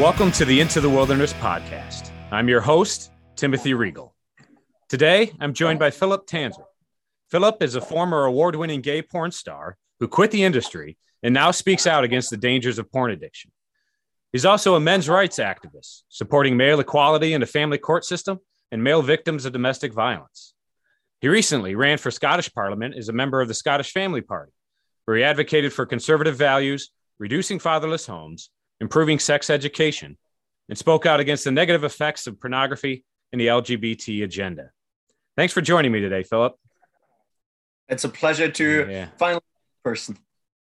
Welcome to the Into the Wilderness podcast. I'm your host, Timothy Reigle. Today, I'm joined by Philipp Tanzer. Philipp is a former award winning gay porn star who quit the industry and now speaks out against the dangers of porn addiction. He's also a men's rights activist, supporting male equality in the family court system and male victims of domestic violence. He recently ran for Scottish Parliament as a member of the Scottish Family Party, where he advocated for conservative values, reducing fatherless homes, improving sex education, and spoke out against the negative effects of pornography and the LGBT agenda. Thanks for joining me today, Philipp. It's a pleasure to yeah. finally person.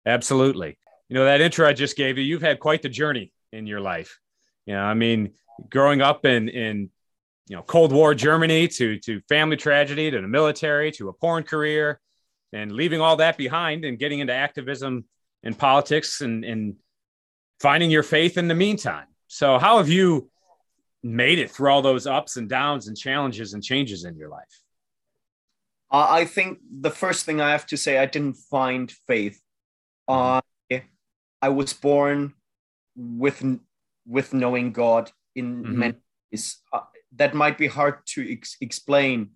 Absolutely. You know, that intro I just gave you, you've had quite the journey in your life. You know, I mean, growing up in in you know Cold War Germany to to family tragedy to the military to a porn career and leaving all that behind and getting into activism and politics and and finding your faith in the meantime. So, how have you made it through all those ups and downs and challenges and changes in your life? I think the first thing I have to say, I didn't find faith. I I was born with with knowing God in mm-hmm. many ways. Uh, that might be hard to ex- explain,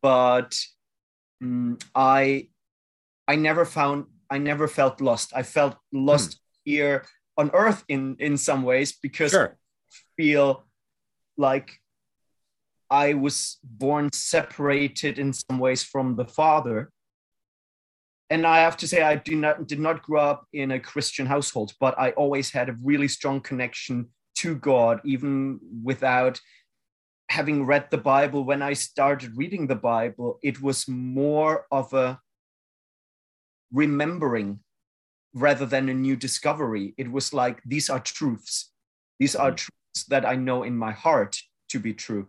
but um, I I never found I never felt lost. I felt lost here on earth in in some ways because sure. I feel like I was born separated in some ways from the father. And I have to say, I did not did not grow up in a Christian household, but I always had a really strong connection to God, even without having read the Bible. When I started reading the Bible, it was more of a remembering rather than a new discovery. It was like, these are truths. These are mm. truths that I know in my heart to be true.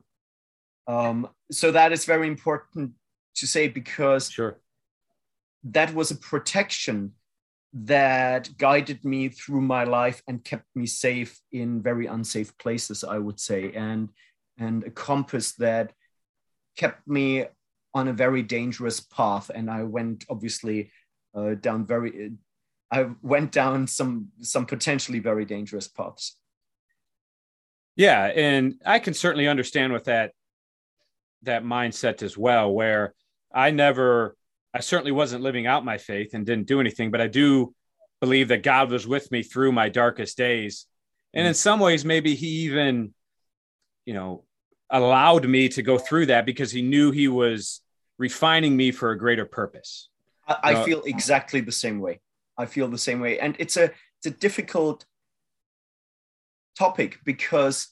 Um, so that is very important to say because sure. that was a protection that guided me through my life and kept me safe in very unsafe places, I would say, and and a compass that kept me on a very dangerous path. And I went obviously uh, down very I went down some some potentially very dangerous paths. Yeah, and I can certainly understand with that that mindset as well, where I never, I certainly wasn't living out my faith and didn't do anything, but I do believe that God was with me through my darkest days, and in mm. some ways, maybe He even, you know, allowed me to go through that because He knew He was refining me for a greater purpose. I, I you know, feel exactly the same way. I feel the same way. And it's a it's a difficult topic because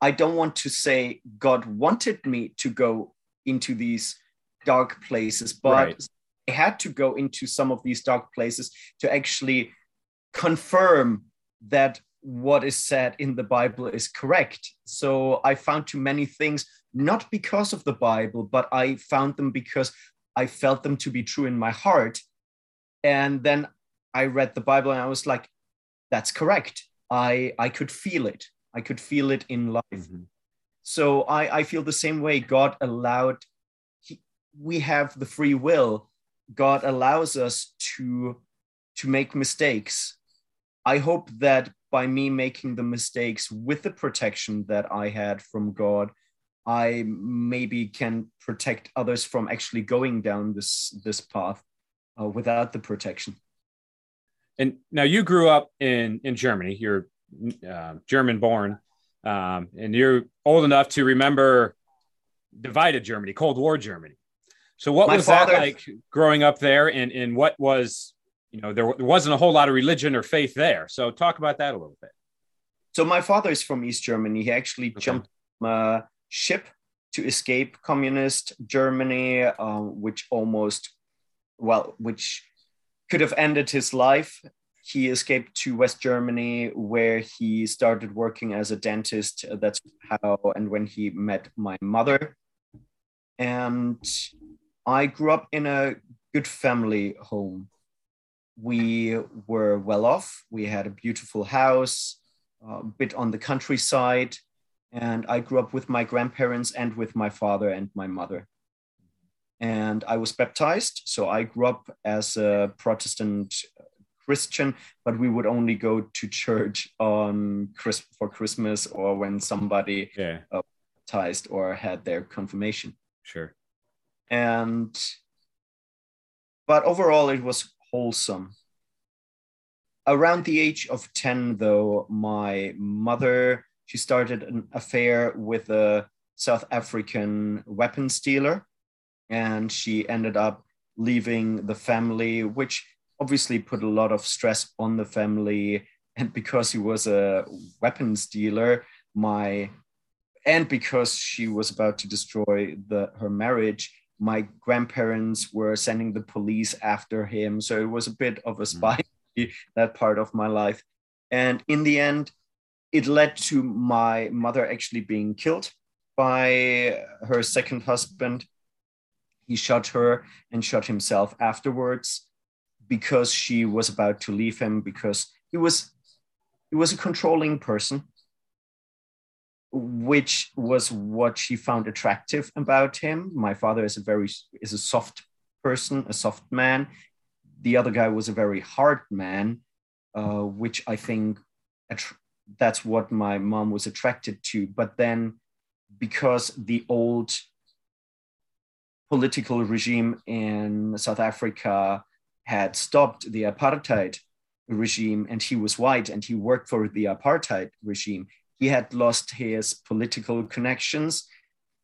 I don't want to say God wanted me to go into these dark places, but right. I had to go into some of these dark places to actually confirm that what is said in the Bible is correct. So I found too many things, not because of the Bible, but I found them because I felt them to be true in my heart. And then I read the Bible and I was like, that's correct. I I could feel it. I could feel it in life. Mm-hmm. So I, I feel the same way. God allowed, he, we have the free will. God allows us to, to make mistakes. I hope that by me making the mistakes with the protection that I had from God, I maybe can protect others from actually going down this, this path uh, without the protection. And now you grew up in in Germany. You're uh, German born, um, and you're old enough to remember divided Germany, Cold War Germany. So what My was father... that like growing up there, and and what was you know there, there wasn't a whole lot of religion or faith there. So talk about that a little bit. So my father is from East Germany. He actually okay. jumped a ship to escape communist Germany, uh, which almost well, which could have ended his life. He escaped to West Germany, where he started working as a dentist. That's how, and when he met my mother. And I grew up in a good family home. We were well off. We had a beautiful house, a bit on the countryside. And I grew up with my grandparents and with my father and my mother and I was baptized. So I grew up as a Protestant Christian, but we would only go to church on Chris for Christmas or when somebody yeah. uh, baptized or had their confirmation. Sure. And but overall, it was wholesome. Around the age of 10, though, my mother she started an affair with a South African weapons dealer, and she ended up leaving the family, which obviously put a lot of stress on the family. And because he was a weapons dealer, my and because she was about to destroy the her marriage, my grandparents were sending the police after him. So it was a bit of a mm. spy mm. that part of my life. And in the end, it led to my mother actually being killed by her second husband. He shot her and shot himself afterwards because she was about to leave him because he was he was a controlling person which was what she found attractive about him. My father is a very is a soft person a soft man. The other guy was a very hard man uh, which i think that's what my mom was attracted to. But then because the old political regime in south africa had stopped the apartheid regime and he was white and he worked for the apartheid regime. He had lost his political connections.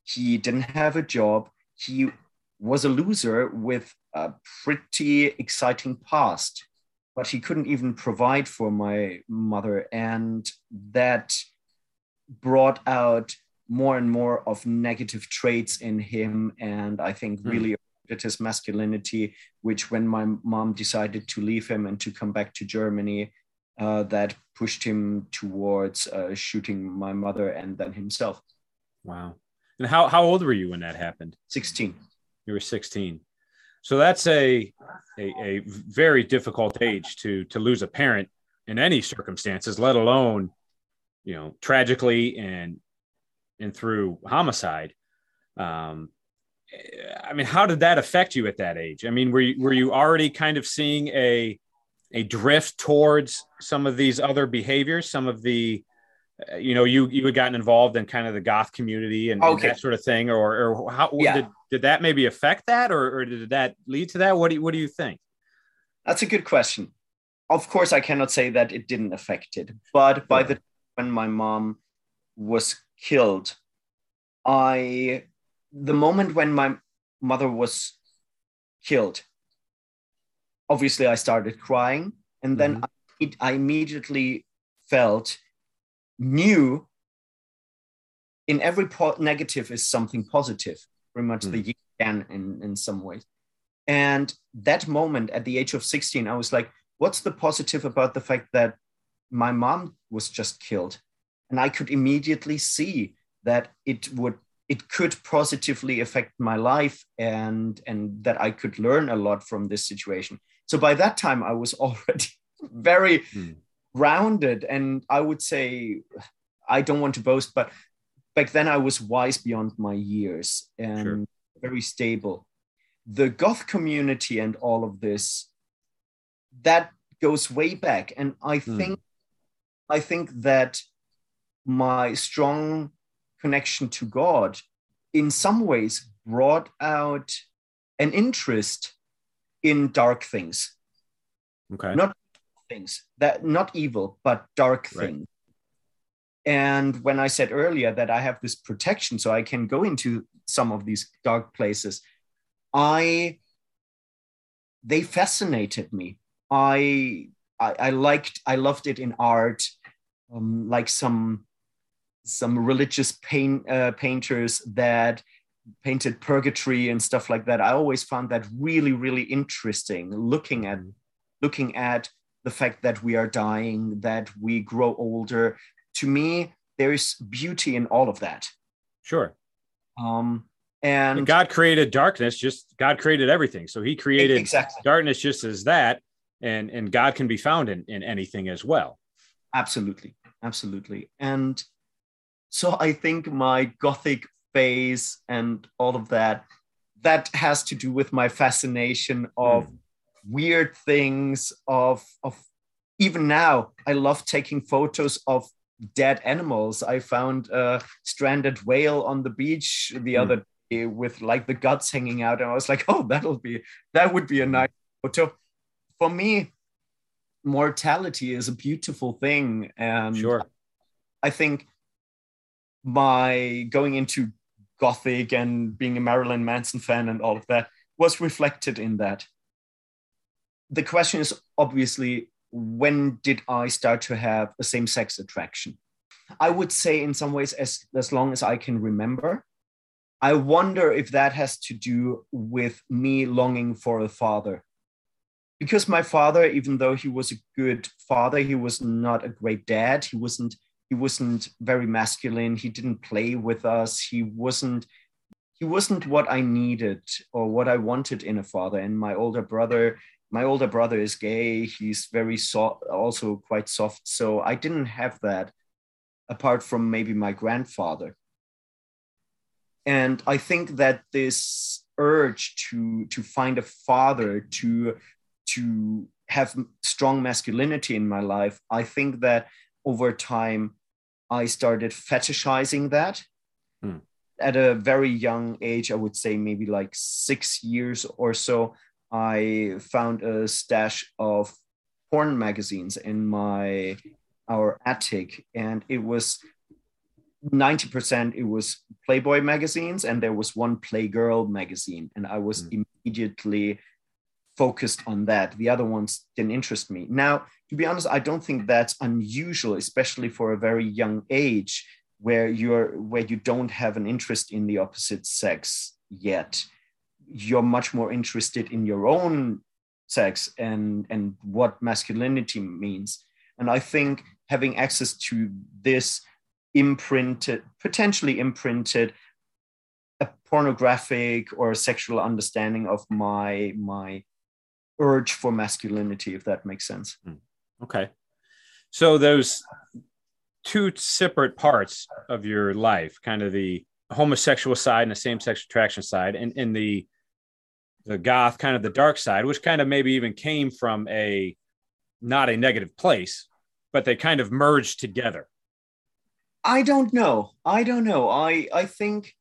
He didn't have a job. He was a loser with a pretty exciting past, but he couldn't even provide for my mother. And that brought out more and more of negative traits in him. And I think mm. really his masculinity, which when my mom decided to leave him and to come back to Germany, uh, that pushed him towards uh, shooting my mother and then himself. Wow. And how, how old were you when that happened? 16. You were 16. So that's a, a, a very difficult age to, to lose a parent in any circumstances, let alone, you know, tragically and, and through homicide. Um, I mean, how did that affect you at that age? I mean, were you, were you already kind of seeing a a drift towards some of these other behaviors, some of the, uh, you know, you you had gotten involved in kind of the goth community and, okay. and that sort of thing, or or how yeah. did, did that maybe affect that, or, or did that lead to that? What do you, what do you think? That's a good question. Of course, I cannot say that it didn't affect it, but by the when my mom was killed, I the moment when my mother was killed, obviously I started crying. And then mm-hmm. I, I, immediately felt, knew in every po- negative is something positive, pretty much mm. the yin in, in some ways. And that moment at the age of 16, I was like, what's the positive about the fact that my mom was just killed? And I could immediately see that it would it could positively affect my life and and that i could learn a lot from this situation so by that time i was already very mm. grounded and i would say i don't want to boast but back then i was wise beyond my years and sure. very stable the goth community and all of this that goes way back and i mm. think i think that my strong connection to God in some ways brought out an interest in dark things. Okay. Not things that not evil, but dark right. things. And when I said earlier that I have this protection so I can go into some of these dark places, I they fascinated me. I I, I liked I loved it in art, um, like some some religious paint, uh, painters that painted purgatory and stuff like that. I always found that really, really interesting. Looking at looking at the fact that we are dying, that we grow older. To me, there is beauty in all of that. Sure. Um, and, and God created darkness. Just God created everything. So He created exactly. darkness just as that, and and God can be found in in anything as well. Absolutely, absolutely, and so I think my gothic phase and all of that that has to do with my fascination of mm. weird things of of even now i love taking photos of dead animals i found a stranded whale on the beach the mm. other day with like the guts hanging out and i was like oh that'll be that would be a nice photo for me mortality is a beautiful thing and sure. i think my going into gothic and being a marilyn manson fan and all of that was reflected in that the question is obviously when did I start to have a same sex attraction? I would say, in some ways, as, as long as I can remember. I wonder if that has to do with me longing for a father. Because my father, even though he was a good father, he was not a great dad. He wasn't he wasn't very masculine. He didn't play with us. He wasn't he wasn't what I needed or what I wanted in a father. And my older brother my older brother is gay. He's very soft, also quite soft. So I didn't have that apart from maybe my grandfather. And I think that this urge to to find a father to to have strong masculinity in my life, I think that over time I started fetishizing that. Hmm. At a very young age, I would say maybe like six years or so, I found a stash of porn magazines in my our attic, and it was 90% it was Playboy magazines, and there was one Playgirl magazine, and I was mm. immediately focused on that. The other ones didn't interest me. Now, to be honest, I don't think that's unusual, especially for a very young age where you're where you don't have an interest in the opposite sex yet you're much more interested in your own sex and and what masculinity means and i think having access to this imprinted potentially imprinted a pornographic or a sexual understanding of my my urge for masculinity if that makes sense. Hmm. okay. So those two separate parts of your life kind of the homosexual side and the same-sex attraction side and, and the the goth kind of the dark side which kind of maybe even came from a not a negative place but they kind of merged together. I don't know. I don't know. I i think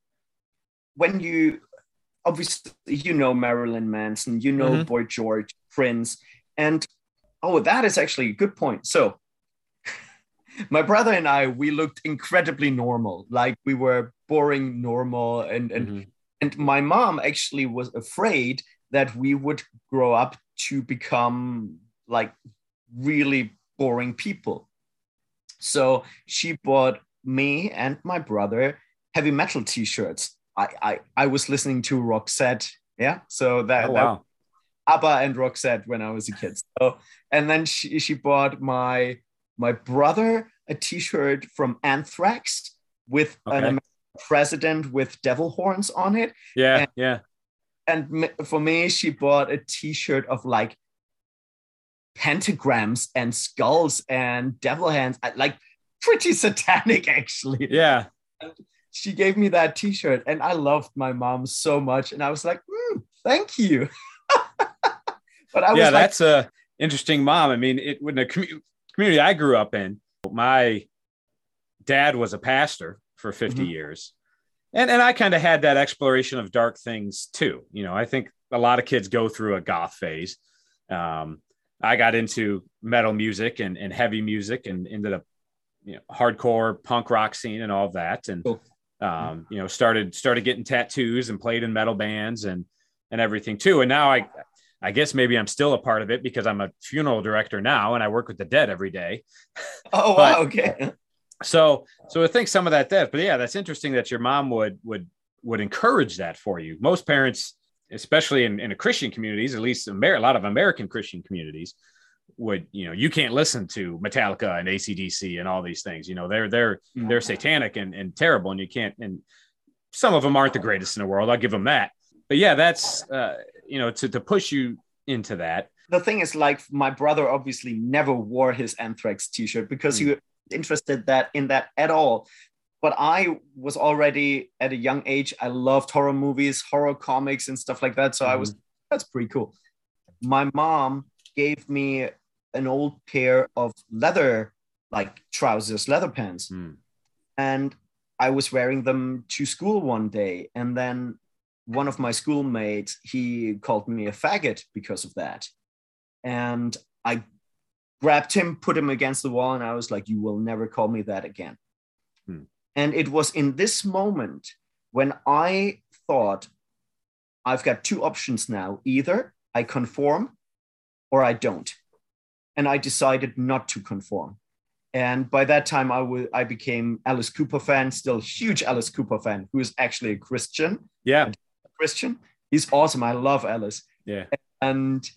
when you obviously you know marilyn manson you know mm-hmm. boy george prince and oh that is actually a good point so my brother and i we looked incredibly normal like we were boring normal and and mm-hmm. And my mom actually was afraid that we would grow up to become like really boring people. So she bought me and my brother heavy metal t-shirts. I I, I was listening to Roxette. Yeah. So that, oh, wow. that ABBA and Roxette when I was a kid. So and then she, she bought my my brother a t-shirt from Anthrax with okay. an president with devil horns on it. Yeah, and, yeah. And for me, she bought a T-shirt of like pentagrams and skulls and devil hands, like pretty satanic, actually. Yeah. And she gave me that T-shirt, and I loved my mom so much, and I was like, mm, "Thank you." but I was yeah, like, that's a interesting mom. I mean, it when the commu- community I grew up in, my dad was a pastor for 50 mm-hmm. years. And, and I kind of had that exploration of dark things too. You know, I think a lot of kids go through a goth phase. Um, I got into metal music and, and heavy music and ended up, you know, hardcore punk rock scene and all that. And, um, you know, started, started getting tattoos and played in metal bands and, and everything too. And now I, I guess maybe I'm still a part of it because I'm a funeral director now and I work with the dead every day. Oh, but, wow. Okay so so I think some of that death, but yeah, that's interesting that your mom would would would encourage that for you. Most parents, especially in, in a Christian communities, at least Amer- a lot of American Christian communities, would you know you can't listen to Metallica and ACDC and all these things. You know they're they're mm-hmm. they're satanic and, and terrible, and you can't. And some of them aren't the greatest in the world. I'll give them that. But yeah, that's uh, you know to to push you into that. The thing is, like my brother obviously never wore his Anthrax T-shirt because mm. he was interested that in that at all but I was already at a young age. I loved horror movies, horror comics, and stuff like that. So mm-hmm. I was mm-hmm. that's pretty cool. my mom gave me an old pair of leather like trousers, leather pants. Mm. And I was wearing them to school one day. And then one of my schoolmates, he called me a faggot because of that. And I grabbed him, put him against the wall, and I was like, You will never call me that again. Hmm. And it was in this moment when I thought, I've got two options now either I conform or I don't. And I decided not to conform. And by that time, I, w- I became Alice Cooper fan, still huge Alice Cooper fan, who is actually a Christian. Yeah. A Christian. He's awesome. I love Alice. Yeah. And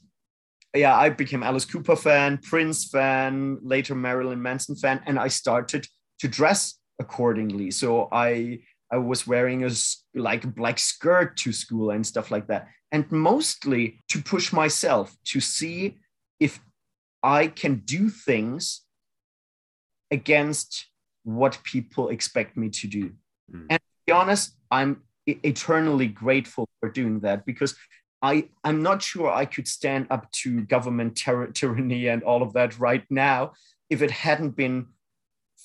yeah, I became Alice Cooper fan, Prince fan, later Marilyn Manson fan, and I started to dress accordingly. So I I was wearing a like a black skirt to school and stuff like that, and mostly to push myself to see if I can do things against what people expect me to do. Mm. And to be honest, I'm eternally grateful for doing that because I, I'm not sure I could stand up to government ter- tyranny and all of that right now if it hadn't been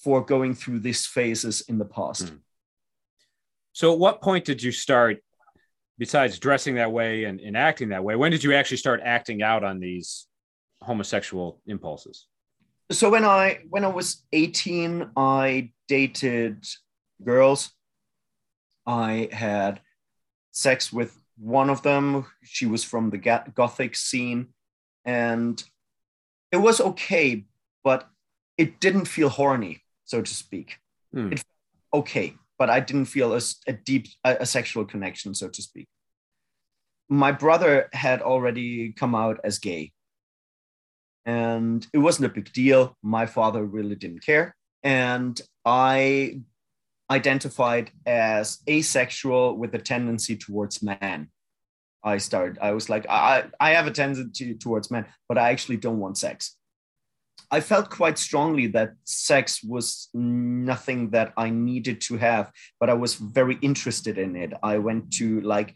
for going through these phases in the past. Mm. So, at what point did you start, besides dressing that way and, and acting that way, when did you actually start acting out on these homosexual impulses? so when I when I was 18, I dated girls. I had sex with one of them. She was from the gothic scene, and it was okay, but it didn't feel horny, so to speak. Hmm. It okay, but I didn't feel a, a deep a, a sexual connection, so to speak. My brother had already come out as gay and it wasn't a big deal. My father really didn't care. And I identified as asexual with a tendency towards men. I started, I was like, I, I have a tendency towards men, but I actually don't want sex. I felt quite strongly that sex was nothing that I needed to have, but I was very interested in it. I went to like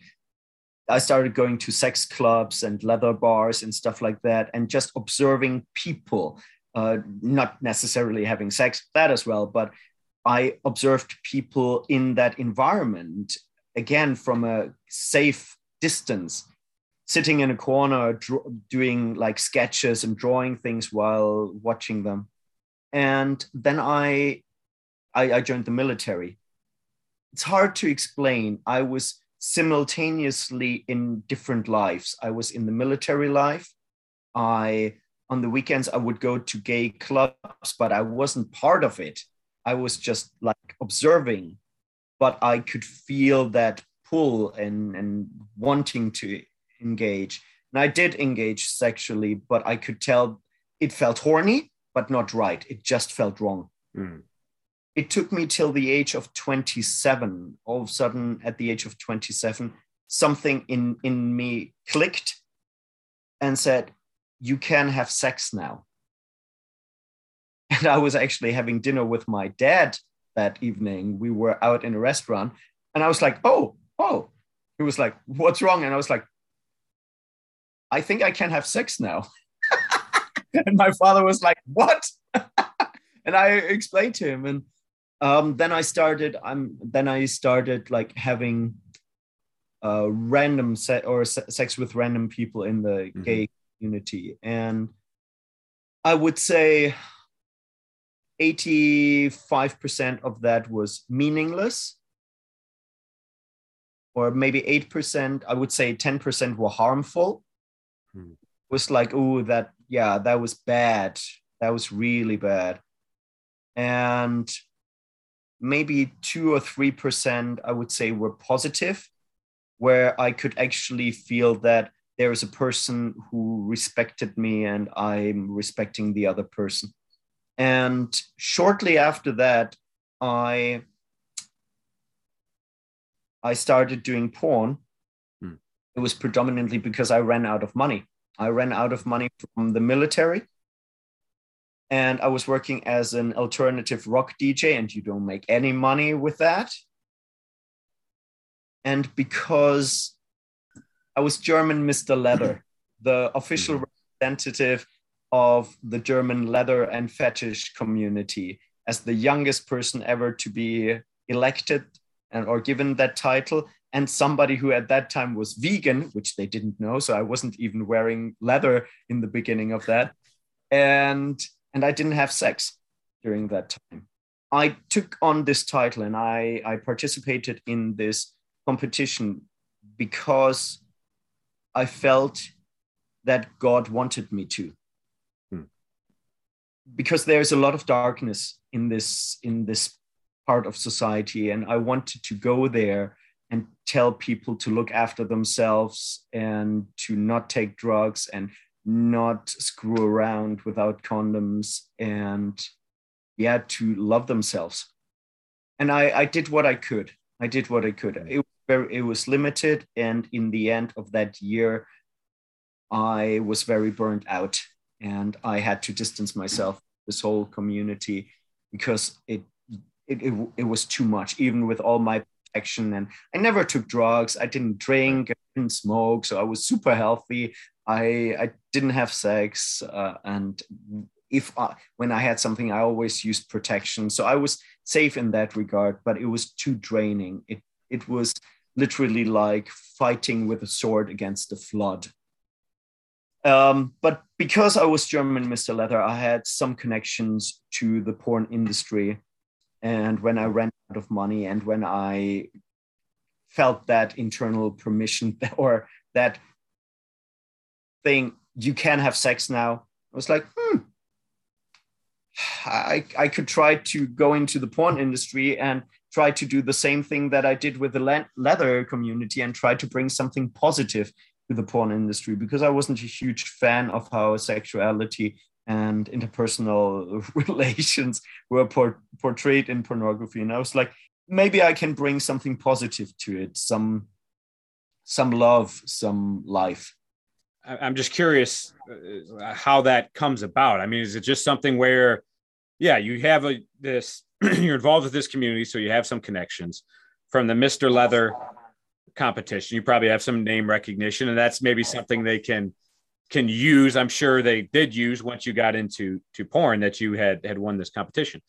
I started going to sex clubs and leather bars and stuff like that, and just observing people, uh, not necessarily having sex, that as well, but I observed people in that environment, again, from a safe distance, sitting in a corner, dr- doing like sketches and drawing things while watching them. And then I, I, I joined the military. It's hard to explain. I was simultaneously in different lives. I was in the military life. I on the weekends I would go to gay clubs, but I wasn't part of it. I was just like observing, but I could feel that pull and and wanting to engage. And I did engage sexually, but I could tell it felt horny, but not right. It just felt wrong. Mm it took me till the age of 27 all of a sudden at the age of 27 something in in me clicked and said you can have sex now and i was actually having dinner with my dad that evening we were out in a restaurant and i was like oh oh he was like what's wrong and i was like i think i can have sex now and my father was like what and i explained to him and um, then I started. I'm then I started like having uh, random set or se- sex with random people in the mm-hmm. gay community, and I would say 85% of that was meaningless, or maybe 8%. I would say 10% were harmful. Hmm. Was like, oh, that, yeah, that was bad. That was really bad. And maybe two or three percent, I would say, were positive, where I could actually feel that there is a person who respected me and I'm respecting the other person. And shortly after that, I I started doing porn. It was predominantly because I ran out of money. I ran out of money from the military and I was working as an alternative rock DJ, and you don't make any money with that. And because I was German Mr. Leather, the official mm-hmm. representative of the German leather and fetish community as the youngest person ever to be elected and or given that title and somebody who at that time was vegan which they didn't know so i wasn't even wearing leather in the beginning of that and and i didn't have sex during that time i took on this title and i i participated in this competition because i felt that god wanted me to hmm. because there's a lot of darkness in this in this part of society and i wanted to go there and tell people to look after themselves and to not take drugs and not screw around without condoms and yeah to love themselves. And i i did what i could. I did what i could. Mm. It, very, it was limited and in the end of that year i was very burnt out and i had to distance myself this whole community because it it, it, it was too much. Even with all my protection and i never took drugs. I didn't drink i didn't smoke so i was super healthy. I i didn't have sex uh, and if I, when i had something i always used protection. So i was safe in that regard but it was too draining. It it was literally like fighting with a sword against the flood. Um, but because I was German Mr. Leather, I had some connections to the porn industry. And when I ran out of money and when I felt that internal permission or that thing, you can have sex now, I was like, hmm, I, I could try to go into the porn industry and try to do the same thing that I did with the leather community and try to bring something positive to the porn industry because I wasn't a huge fan of how sexuality and interpersonal relations were por- portrayed in pornography. And I was like, maybe I can bring something positive to it, some some love, some life. I'm just curious uh, how that comes about. I mean, is it just something where, yeah, you have a this you're involved with this community, so you have some connections from the Mr. Leather competition. You probably have some name recognition, and that's maybe something they can can use. I'm sure they did use once you got into to porn that you had had won this competition.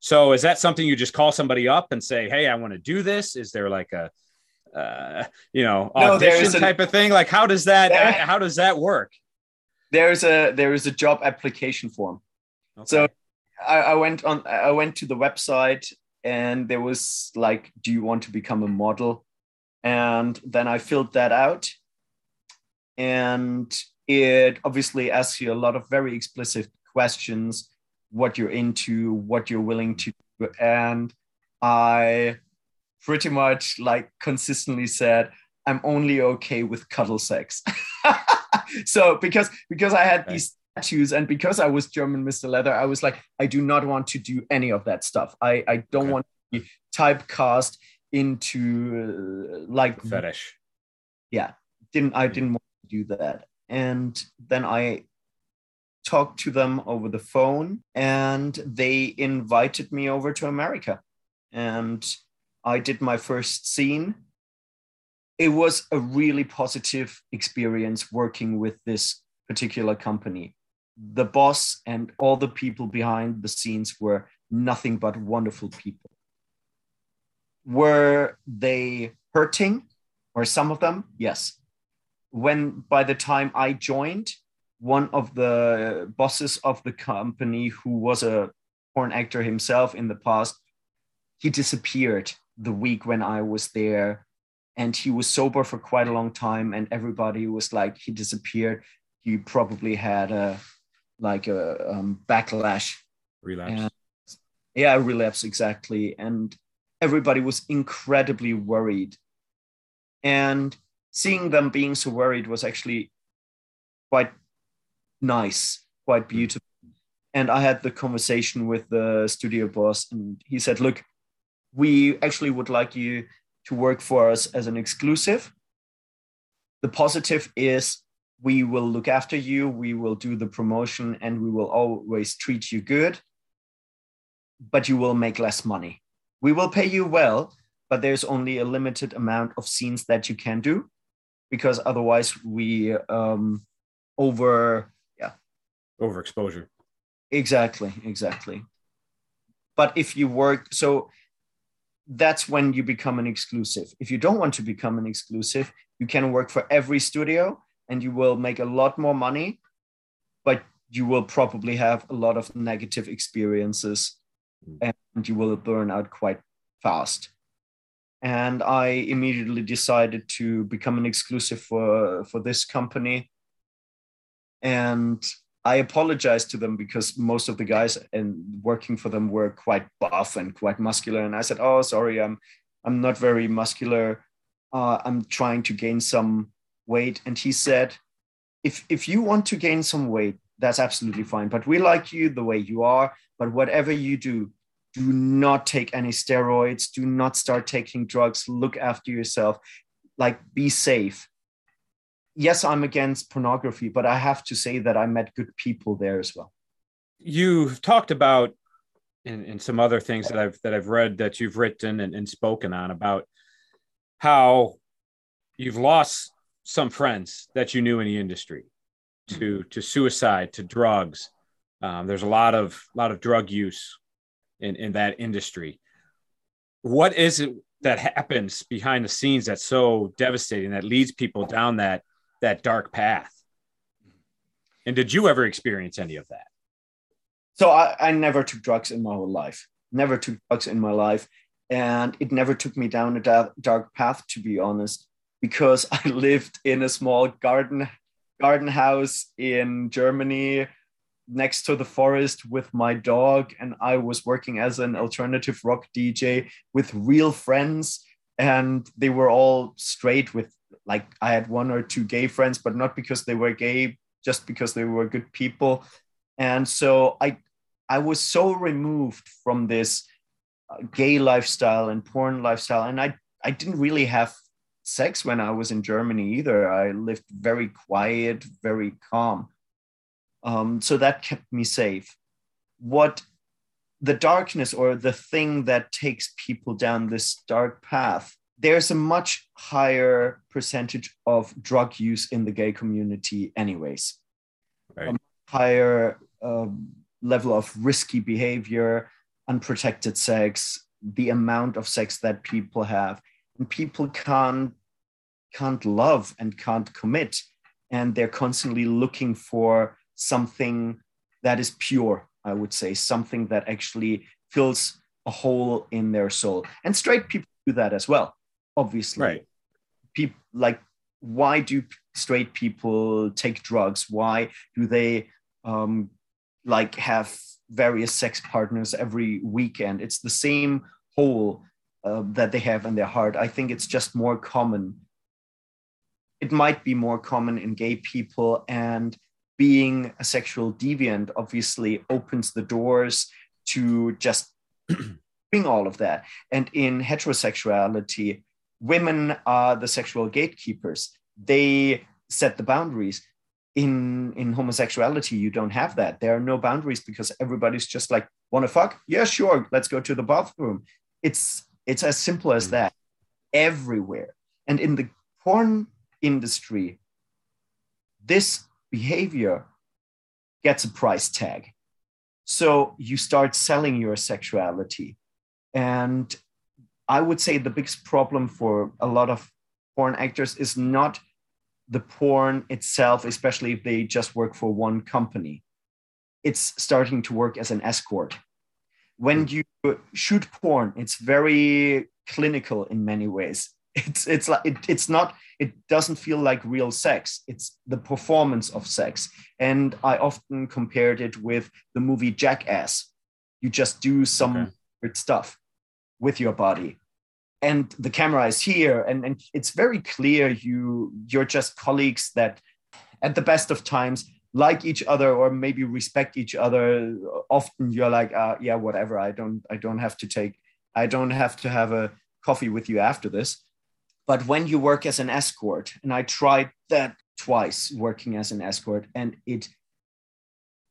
So is that something you just call somebody up and say, "Hey, I want to do this"? Is there like a uh, you know audition no, type a, of thing? Like how does that there, how does that work? There's a there is a job application form. Okay. So I, I went on I went to the website and there was like, "Do you want to become a model?" And then I filled that out. And it obviously asks you a lot of very explicit questions what you're into, what you're willing to do. And I pretty much like consistently said, I'm only okay with cuddle sex. so because because I had these tattoos and because I was German Mr. Leather, I was like, I do not want to do any of that stuff. I, I don't okay. want to be typecast into uh, like fetish. Yeah, didn't I didn't want to do that, and then I talked to them over the phone, and they invited me over to America, and I did my first scene. It was a really positive experience working with this particular company. The boss and all the people behind the scenes were nothing but wonderful people were they hurting or some of them yes when by the time i joined one of the bosses of the company who was a porn actor himself in the past he disappeared the week when i was there. And he was sober for quite a long time and everybody was like he disappeared. He probably had a like a um, backlash. Relapse. And, yeah relapse exactly. And everybody was incredibly worried. And seeing them being so worried was actually quite nice, quite hmm. beautiful. And I had the conversation with the studio boss, and he said, Look, we actually would like you to work for us as an exclusive. The positive is we will look after you, we will do the promotion, and we will always treat you good, but you will make less money we will pay you well, but there's only a limited amount of scenes that you can do because otherwise we um, over yeah. Overexposure. Exactly exactly. But if you work so that's when you become an exclusive. If you don't want to become an exclusive you can work for every studio and you will make a lot more money but you will probably have a lot of negative experiences mm. and you will burn out quite fast and i immediately decided to become an exclusive for for this company and I apologized to them because most of the guys and working for them were quite buff and quite muscular. And I said, "Oh, sorry, I'm I'm not very muscular. Uh, I'm trying to gain some weight." And he said, "If if you want to gain some weight, that's absolutely fine. But we like you the way you are. But whatever you do, do not take any steroids. Do not start taking drugs. Look after yourself. Like be safe." yes, I'm against pornography, but I have to say that I met good people there as well. You've talked about and, and some other things that I've that I've read that you've written and, and spoken on about how you've lost some friends that you knew in the industry to to suicide to drugs. Um, there's a lot of lot of drug use in in that industry. What is it that happens behind the scenes that's so devastating that leads people down that that dark path. And did you ever experience any of that? So I, I never took drugs in my whole life. Never took drugs in my life. And it never took me down a da- dark path, to be honest, because I lived in a small garden garden house in Germany next to the forest with my dog and I was working as an alternative rock DJ with real friends and they were all straight with like I had one or two gay friends, but not because they were gay, just because they were good people. And so I I was so removed from this uh, gay lifestyle and porn lifestyle, and I I didn't really have sex when I was in Germany either. I lived very quiet, very calm. Um, so that kept me safe. What the darkness or the thing that takes people down this dark path there's a much higher percentage of drug use in the gay community, anyways. Right. A higher um, level of risky behavior, unprotected sex, the amount of sex that people have, and people can't can't love and can't commit, and they're constantly looking for something that is pure. I would say something that actually fills a hole in their soul, and straight people do that as well obviously. Right. People like why do straight people take drugs? Why do they um like have various sex partners every weekend? It's the same hole uh, that they have in their heart. I think it's just more common. It might be more common in gay people and being a sexual deviant obviously opens the doors to just bring all of that and in heterosexuality women are the sexual gatekeepers. They set the boundaries. In in homosexuality, you don't have that. There are no boundaries because everybody's just like, want to fuck? Yeah, sure. Let's go to the bathroom. It's it's as simple as mm. that everywhere. And in the porn industry, this behavior gets a price tag. So you start selling your sexuality. And I would say the biggest problem for a lot of porn actors is not the porn itself, especially if they just work for one company. It's starting to work as an escort. When hmm. you shoot porn, it's very clinical in many ways. It's it's like it, it's not. It doesn't feel like real sex. It's the performance of sex, and I often compared it with the movie Jackass. You just do some okay. weird stuff with your body and the camera is here and, and it's very clear you you're just colleagues that at the best of times like each other or maybe respect each other often you're like uh, yeah whatever i don't i don't have to take i don't have to have a coffee with you after this but when you work as an escort and i tried that twice working as an escort and it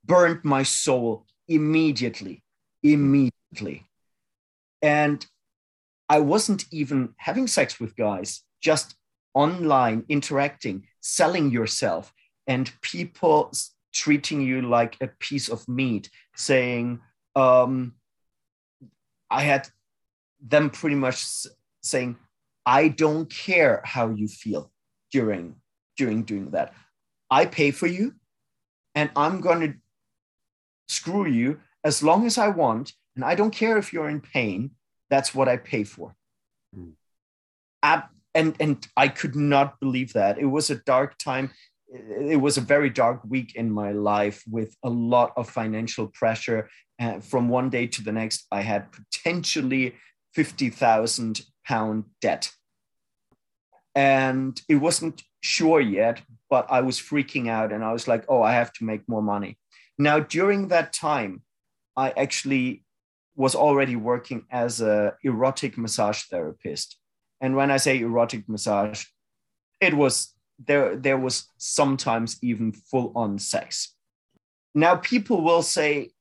burned my soul immediately immediately and I wasn't even having sex with guys, just online interacting, selling yourself. and people treating you like a piece of meat, saying, um, I had them pretty much saying, I don't care how you feel during during doing that. I pay for you and I'm going to screw you as long as I want. And I don't care if you're in pain. That's what I pay for. Mm. and, and I could not believe that. It was a dark time. It was a very dark week in my life with a lot of financial pressure. Uh, from one day to the next, I had potentially 50,000 pound debt. And it wasn't sure yet, but I was freaking out and I was like, oh, I have to make more money. Now, during that time, I actually was already working as a erotic massage therapist. And when I say erotic massage, it was there there was sometimes even full on sex. Now people will say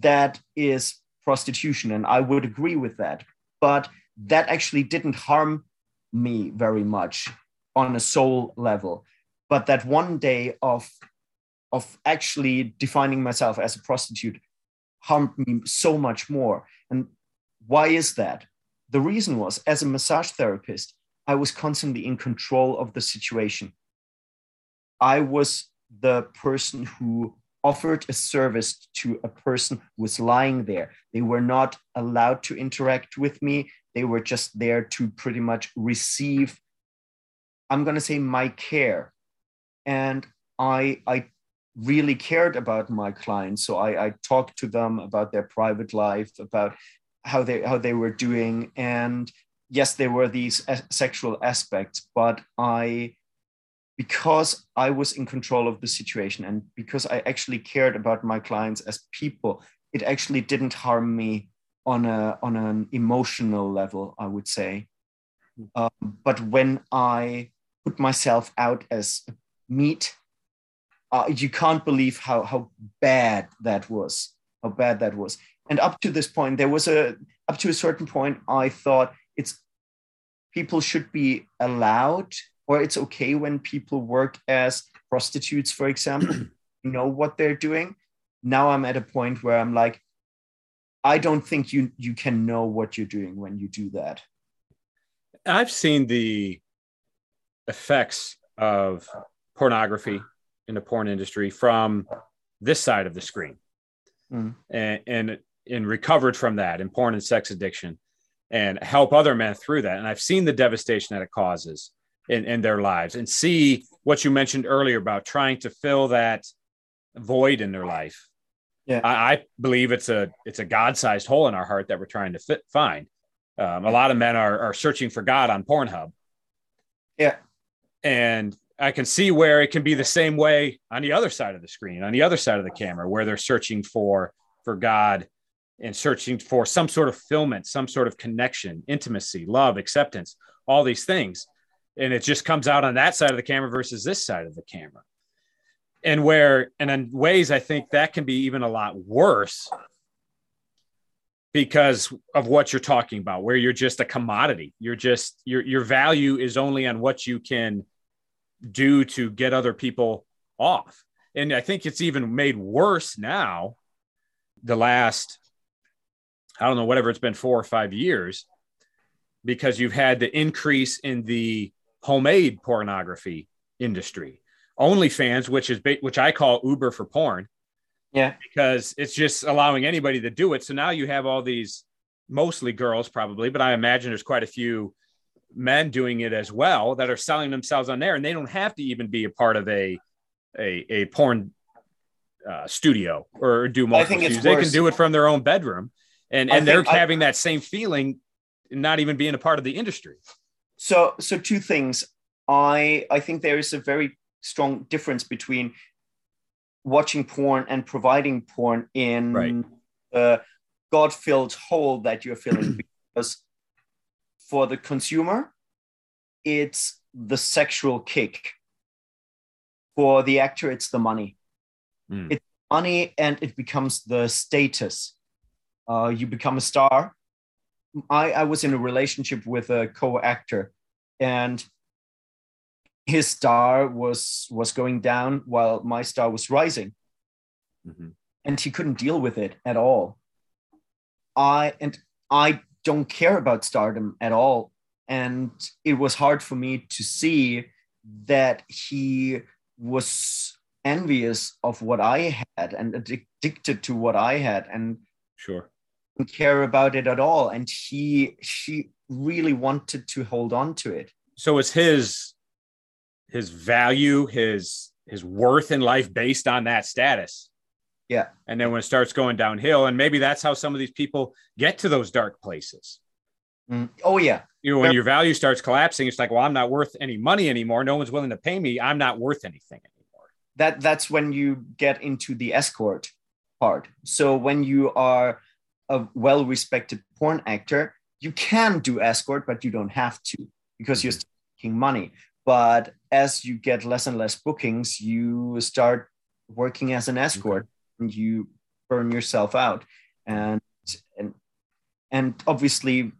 that is prostitution and I would agree with that, but that actually didn't harm me very much on a soul level. But that one day of of actually defining myself as a prostitute harmed me so much more. And why is that? The reason was as a massage therapist i was constantly in control of the situation. I was the person who offered a service to a person who was lying there. They were not allowed to interact with me they were just there to pretty much receive i'm going to say my care and I I really cared about my clients. So I, I talked to them about their private life, about how they how they were doing, and yes, there were these sexual aspects, but I because I was in control of the situation and because I actually cared about my clients as people, it actually didn't harm me on a on an emotional level, I would say. Um, but when I put myself out as meat. Uh, you can't believe how how bad that was. How bad that was. And up to this point, there was a up to a certain point, I thought it's people should be allowed, or it's okay when people work as prostitutes, for example, know what they're doing. Now I'm at a point where I'm like, I don't think you you can know what you're doing when you do that. I've seen the effects of pornography in the porn industry from this side of the screen mm. and, and and recovered from that in porn and sex addiction and help other men through that and i've seen the devastation that it causes in, in their lives and see what you mentioned earlier about trying to fill that void in their life yeah i, I believe it's a it's a god-sized hole in our heart that we're trying to fit, find um, a lot of men are, are searching for god on pornhub yeah and I can see where it can be the same way on the other side of the screen, on the other side of the camera, where they're searching for for God and searching for some sort of fulfillment, some sort of connection, intimacy, love, acceptance, all these things. And it just comes out on that side of the camera versus this side of the camera. And where, and in ways, I think that can be even a lot worse because of what you're talking about, where you're just a commodity. You're just, your, your value is only on what you can do to get other people off. And I think it's even made worse now, the last, I don't know, whatever it's been four or five years, because you've had the increase in the homemade pornography industry. OnlyFans, which is which I call Uber for porn. Yeah. Because it's just allowing anybody to do it. So now you have all these mostly girls probably, but I imagine there's quite a few men doing it as well that are selling themselves on there, and they don't have to even be a part of a a, a porn uh, studio or do multiple studios. They can do it from their own bedroom, and and they're I, having that same feeling, not even being a part of the industry. So so two things. I I think there is a very strong difference between watching porn and providing porn in right. the God-filled hole that you're filling because for the consumer, it's the sexual kick. For the actor, it's the money. Mm. It's money and it becomes the status. Uh, you become a star. I, I was in a relationship with a co actor, and his star was was going down while my star was rising. Mm-hmm. and he couldn't deal with it at all. I and i don't care about stardom at all. And it was hard for me to see that he was envious of what i had and addicted to what i had and sure. didn't care about it at all. And he she really wanted to hold on to it. So it's his his value, his his worth in life based on that status. Yeah. And then when it starts going downhill, and maybe that's how some of these people get to those dark places. Mm. Oh yeah. You know, when your value starts collapsing, it's like, well, I'm not worth any money anymore. No one's willing to pay me. I'm not worth anything anymore. That that's when you get into the escort part. So when you are a well-respected porn actor, you can do escort, but you don't have to because you're mm-hmm. making money. But as you get less and less bookings, you start working as an escort okay. and you burn yourself out. And and and obviously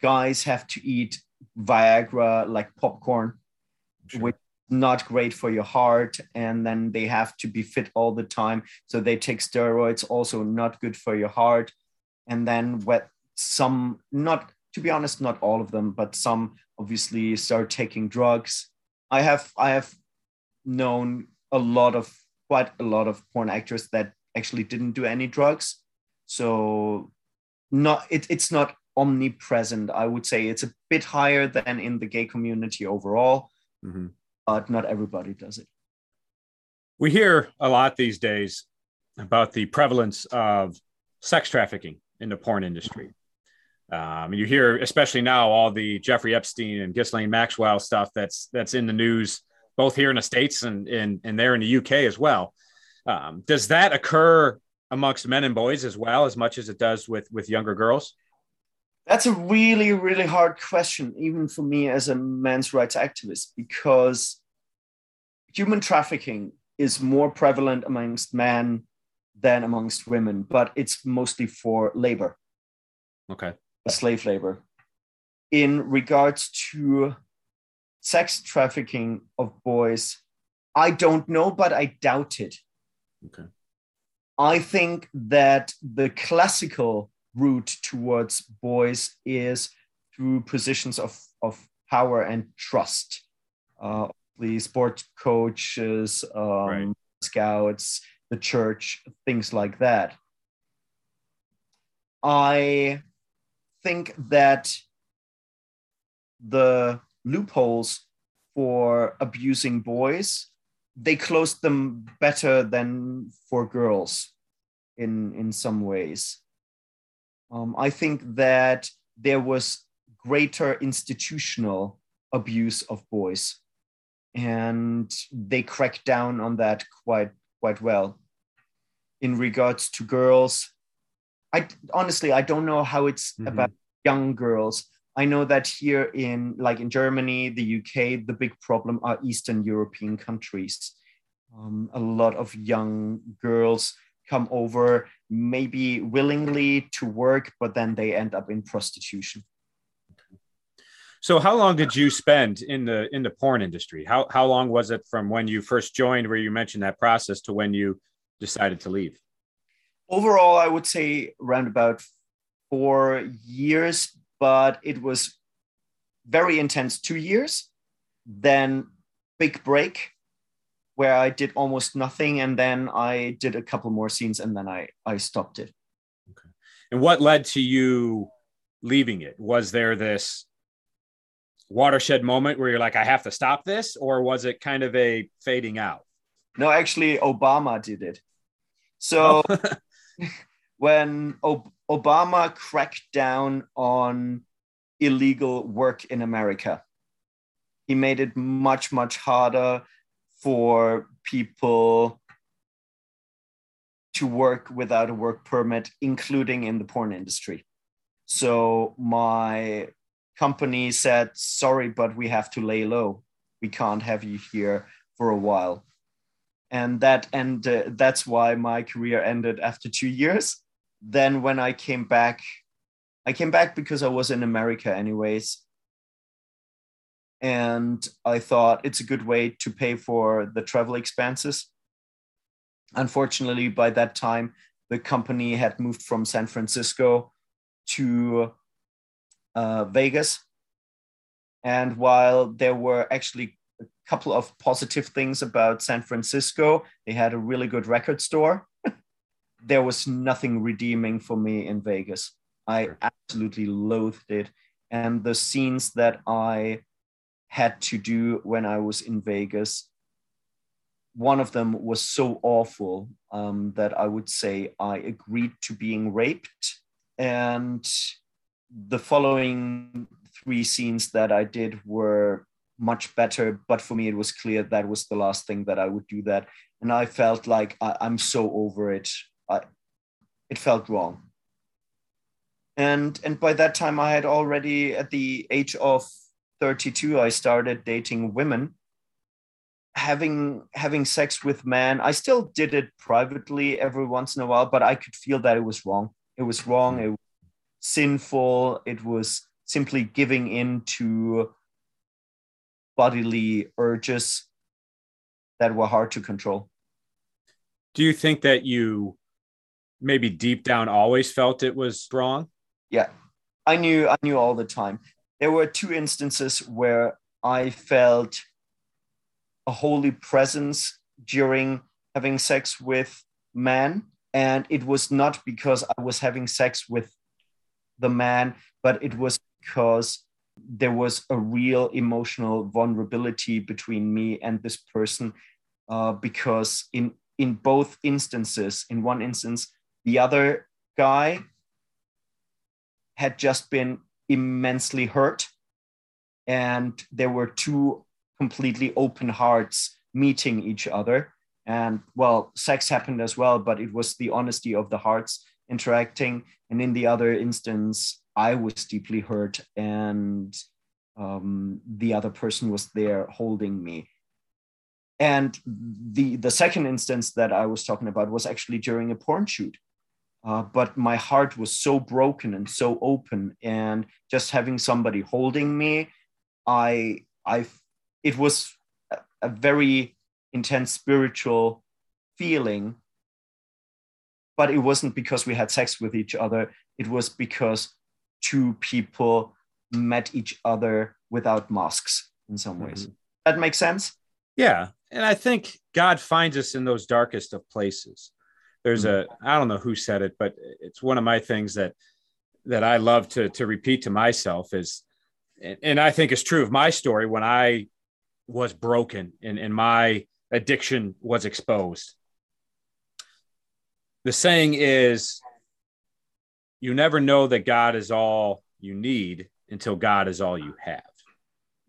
guys have to eat Viagra like popcorn, sure. which not great for your heart and then they have to be fit all the time so they take steroids also not good for your heart and then what some not to be honest not all of them but some obviously start taking drugs I have I have known a lot of quite a lot of porn actors that actually didn't do any drugs. So not it, it's not omnipresent. I would say it's a bit higher than in the gay community overall, mm-hmm. but not everybody does it. We hear a lot these days about the prevalence of sex trafficking in the porn industry. Um, and you hear, especially now, all the Jeffrey Epstein and Ghislaine Maxwell stuff that's that's in the news, both here in the states and and, and there in the UK as well. Um, does that occur amongst men and boys as well, as much as it does with with younger girls? That's a really really hard question, even for me as a men's rights activist, because human trafficking is more prevalent amongst men than amongst women, but it's mostly for labor. Okay slave labor. In regards to sex trafficking of boys, I don't know, but I doubt it. Okay. I think that the classical route towards boys is through positions of, of power and trust. Uh, the sport coaches, um, right. scouts, the church, things like that. I think that the loopholes for abusing boys they closed them better than for girls in in some ways. Um, i think that there was greater institutional abuse of boys and they cracked down on that quite quite well. In regards to girls I honestly I don't know how it's mm-hmm. about young girls. I know that here in like in Germany, the UK, the big problem are Eastern European countries. Um, a lot of young girls come over, maybe willingly to work, but then they end up in prostitution. So, how long did you spend in the in the porn industry? How how long was it from when you first joined, where you mentioned that process, to when you decided to leave? Overall, I would say around about four years, but it was very intense two years. Then big break where I did almost nothing, and then I did a couple more scenes, and then I I stopped it. Okay. And what led to you leaving it? Was there this watershed moment where you're like, I have to stop this, or was it kind of a fading out? No, actually, Obama did it. So oh. when Ob- Obama cracked down on illegal work in America. He made it much, much harder for people to work without a work permit, including in the porn industry. So my company said, sorry, but we have to lay low. We can't have you here for a while and that and uh, that's why my career ended after two years then when i came back i came back because i was in america anyways and I thought it's a good way to pay for the travel expenses. Unfortunately, by that time, the company had moved from San Francisco to uh, Vegas. And while there were actually couple of positive things about San Francisco, they had a really good record store. there was nothing redeeming for me in Vegas. I absolutely loathed it. And the scenes that I had to do when I was in Vegas, one of them was so awful um, that I would say I agreed to being raped. And the following three scenes that I did were much better, but for me, it was clear that was the last thing that I would do that. And I felt like I, am so over it. I, it felt wrong. And, and by that time, I had already, at the age of 32, I started dating women having having sex with men i still did it privately every once in a while but i could feel that it was wrong it was wrong mm. it was sinful it was simply giving in to bodily urges that were hard to control. Do you think that you maybe deep down always felt it was wrong? Yeah. I knew i knew all the time. There were two instances where i felt a holy presence during having sex with men. And it was not because I was having sex with the man, but it was because there was a real emotional vulnerability between me and this person. Uh, because in in both instances, in one instance, the other guy had just been immensely hurt, and there were two completely open hearts meeting each other. And well, sex happened as well, but it was the honesty of the hearts interacting. And in the other instance, I was deeply hurt, and um, the other person was there holding me. And the the second instance that I was talking about was actually during a porn shoot. Uh, but my heart was so broken and so open, and just having somebody holding me, I I it was a, very intense spiritual feeling but it wasn't because we had sex with each other it was because two people met each other without masks in some ways mm-hmm. that makes sense yeah and i think god finds us in those darkest of places there's mm-hmm. a i don't know who said it but it's one of my things that that i love to to repeat to myself is and i think it's true of my story when i was broken and, and my addiction was exposed. The saying is, you never know that God is all you need until God is all you have.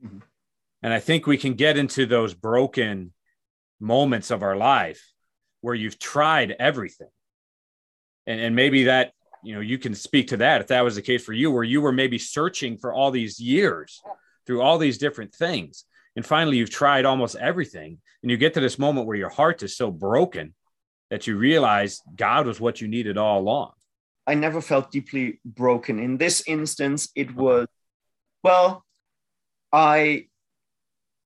Mm-hmm. And I think we can get into those broken moments of our life where you've tried everything. And, and maybe that, you know, you can speak to that if that was the case for you, where you were maybe searching for all these years through all these different things and finally you've tried almost everything and you get to this moment where your heart is so broken that you realize god was what you needed all along i never felt deeply broken. In this instance it was well i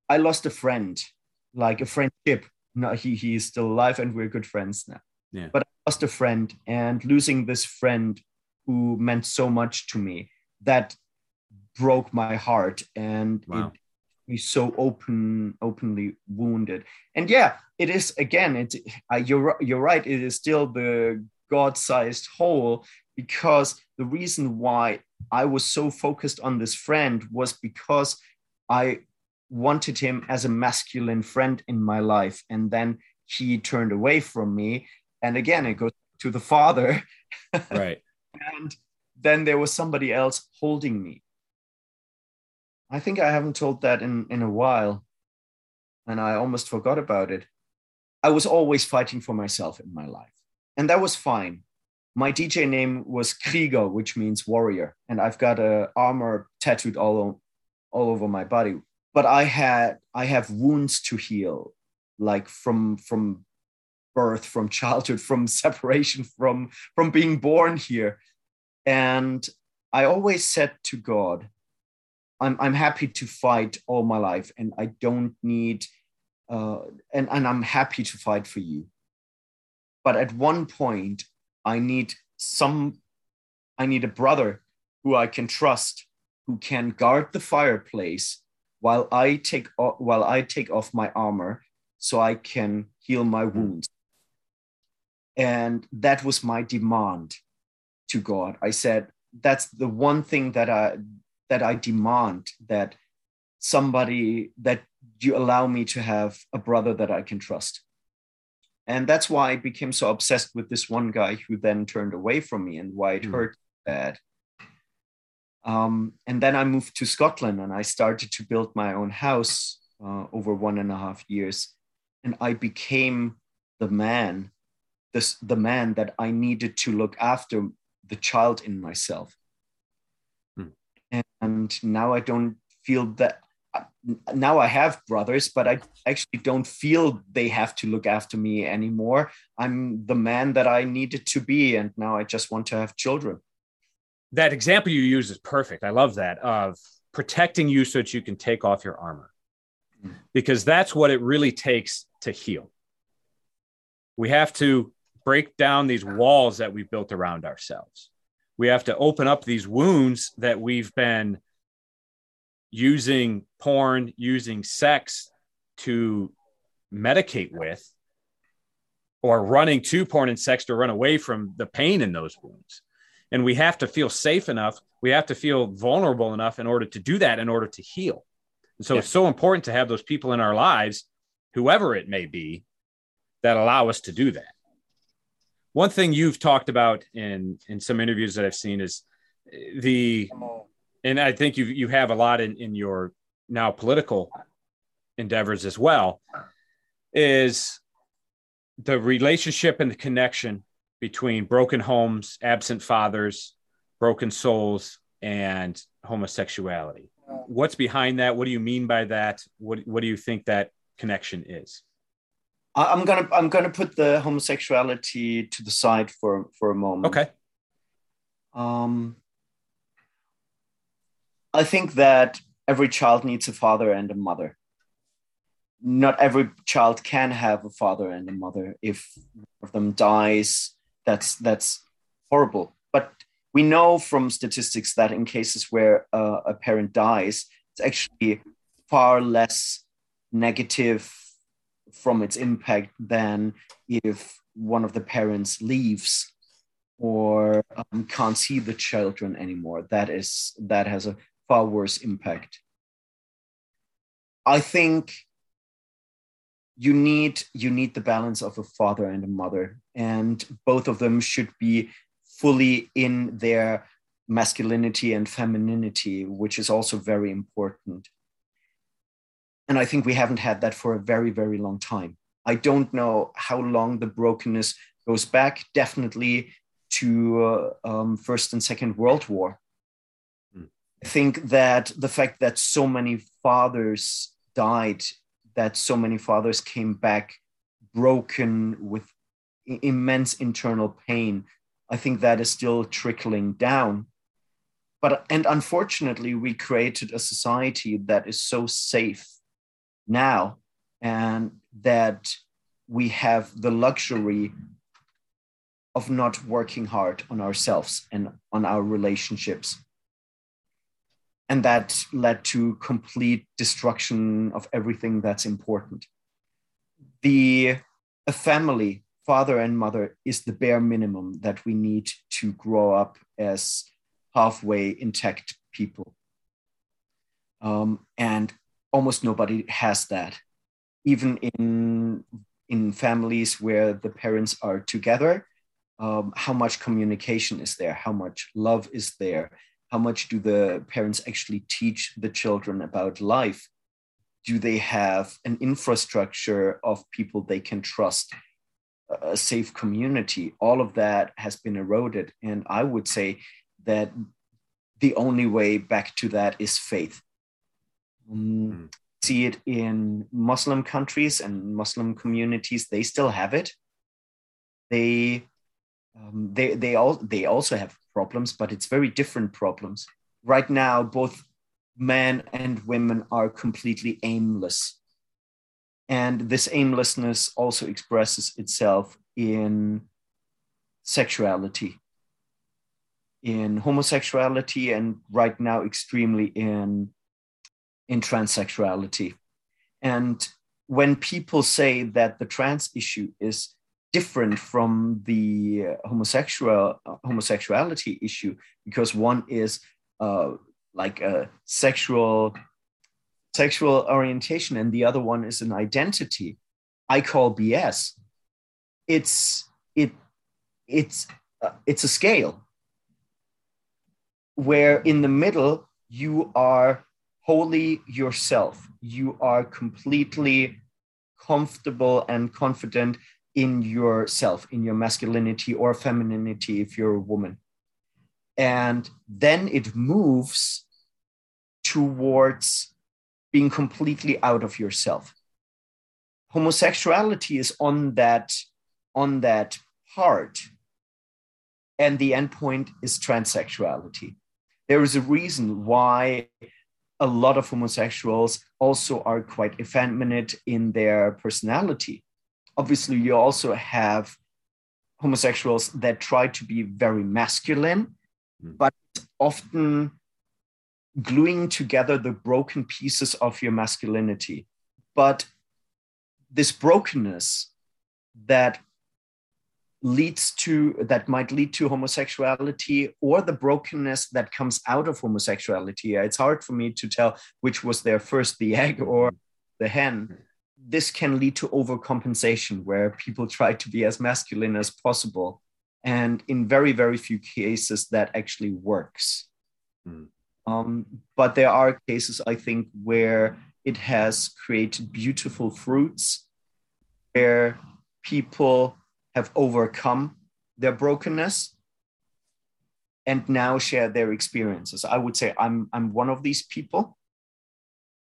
i lost a friend like a friendship. No he, he is still alive and we're good friends now. Yeah. but i lost a friend and losing this friend who meant so much to me that broke my heart and wow. it be so open openly wounded. And yeah it is again it uh, you're you're right it is still the god-sized hole because the reason why i was so focused on this friend was because i wanted him as a masculine friend in my life. And then he turned away from me. And again it goes to the father. Right. And then there was somebody else holding me. I think I haven't told that in, in a while, and I almost forgot about it. I was always fighting for myself in my life, and that was fine. My DJ name was Krieger, which means warrior, and I've got a armor tattooed all, all over my body. But I had I have wounds to heal, like from from birth, from childhood, from separation, from from being born here, and I always said to God, I'm I'm happy to fight all my life, and I don't need, uh, and and I'm happy to fight for you. But at one point, I need some, I need a brother who I can trust, who can guard the fireplace while I take while I take off my armor, so I can heal my hmm. wounds. And that was my demand to God. I said, that's the one thing that I that I demand that somebody that you allow me to have a brother that I can trust. And that's why I became so obsessed with this one guy who then turned away from me and why it mm. hurt bad. Um, and then I moved to Scotland and I started to build my own house uh, over one and a half years. And I became the man, this, the man that I needed to look after the child in myself and now I don't feel that. Now I have brothers, but I actually don't feel they have to look after me anymore. I'm the man that I needed to be, and now I just want to have children. That example you use is perfect. I love that of protecting you so that you can take off your armor, mm. because that's what it really takes to heal. We have to break down these walls that we've built around ourselves we have to open up these wounds that we've been using porn, using sex to medicate with, or running to porn and sex to run away from the pain in those wounds. And we have to feel safe enough. We have to feel vulnerable enough in order to do that, in order to heal. And so yeah. it's so important to have those people in our lives, whoever it may be, that allow us to do that one thing you've talked about in in some interviews that I've seen is the and I think you you have a lot in in your now political endeavors as well is the relationship and the connection between broken homes, absent fathers, broken souls, and homosexuality. What's behind that? What do you mean by that? What what do you think that connection is? I'm gonna I'm gonna put the homosexuality to the side for for a moment. Okay. Um, I think that every child needs a father and a mother. Not every child can have a father and a mother. If one of them dies, that's that's horrible. But we know from statistics that in cases where uh, a parent dies, it's actually far less negative from its impact than if one of the parents leaves or um, can't see the children anymore. That is that has a far worse impact. I think you need you need the balance of a father and a mother, and both of them should be fully in their masculinity and femininity, which is also very important. And I think we haven't had that for a very, very long time. I don't know how long the brokenness goes back, definitely to uh, um, First and Second World War. Think that the fact that so many fathers died, that so many fathers came back broken with immense internal pain, I think that is still trickling down. But and unfortunately, we created a society that is so safe now and that we have the luxury of not working hard on ourselves and on our relationships and that led to complete destruction of everything that's important. The a family father and mother is the bare minimum that we need to grow up as halfway intact people. Um, and almost nobody has that. Even in in families where the parents are together um, how much communication is there? How much love is there how much do the parents actually teach the children about life do they have an infrastructure of people they can trust a safe community all of that has been eroded and i would say that the only way back to that is faith um, See it in Muslim countries and Muslim communities. They still have it. They um, they they all they also have problems, but it's very different problems. Right now, both men and women are completely aimless. And this aimlessness also expresses itself in sexuality, in homosexuality, and right now, extremely in, in transsexuality. And when people say that the trans issue is different from the homosexual homosexuality issue because one is uh, like a sexual sexual orientation and the other one is an identity. I call bs it's it it's uh, it's a scale where in the middle you are wholly yourself. You are completely comfortable and confident in yourself in your masculinity or femininity if you're a woman. And then it moves towards being completely out of yourself. Homosexuality is on that on that part. And the endpoint is transsexuality. There is a reason why a lot of homosexuals also are quite effeminate in their personality obviously you also have homosexuals that try to be very masculine mm. but often gluing together the broken pieces of your masculinity. But this brokenness that leads to that might lead to homosexuality or the brokenness that comes out of homosexuality it's hard for me to tell which was there first the egg or the hen this can lead to overcompensation where people try to be as masculine as possible and in very very few cases that actually works mm. Um, but there are cases, I think, where it has created beautiful fruits, where people have overcome their brokenness and now share their experiences. I would say I'm, I'm one of these people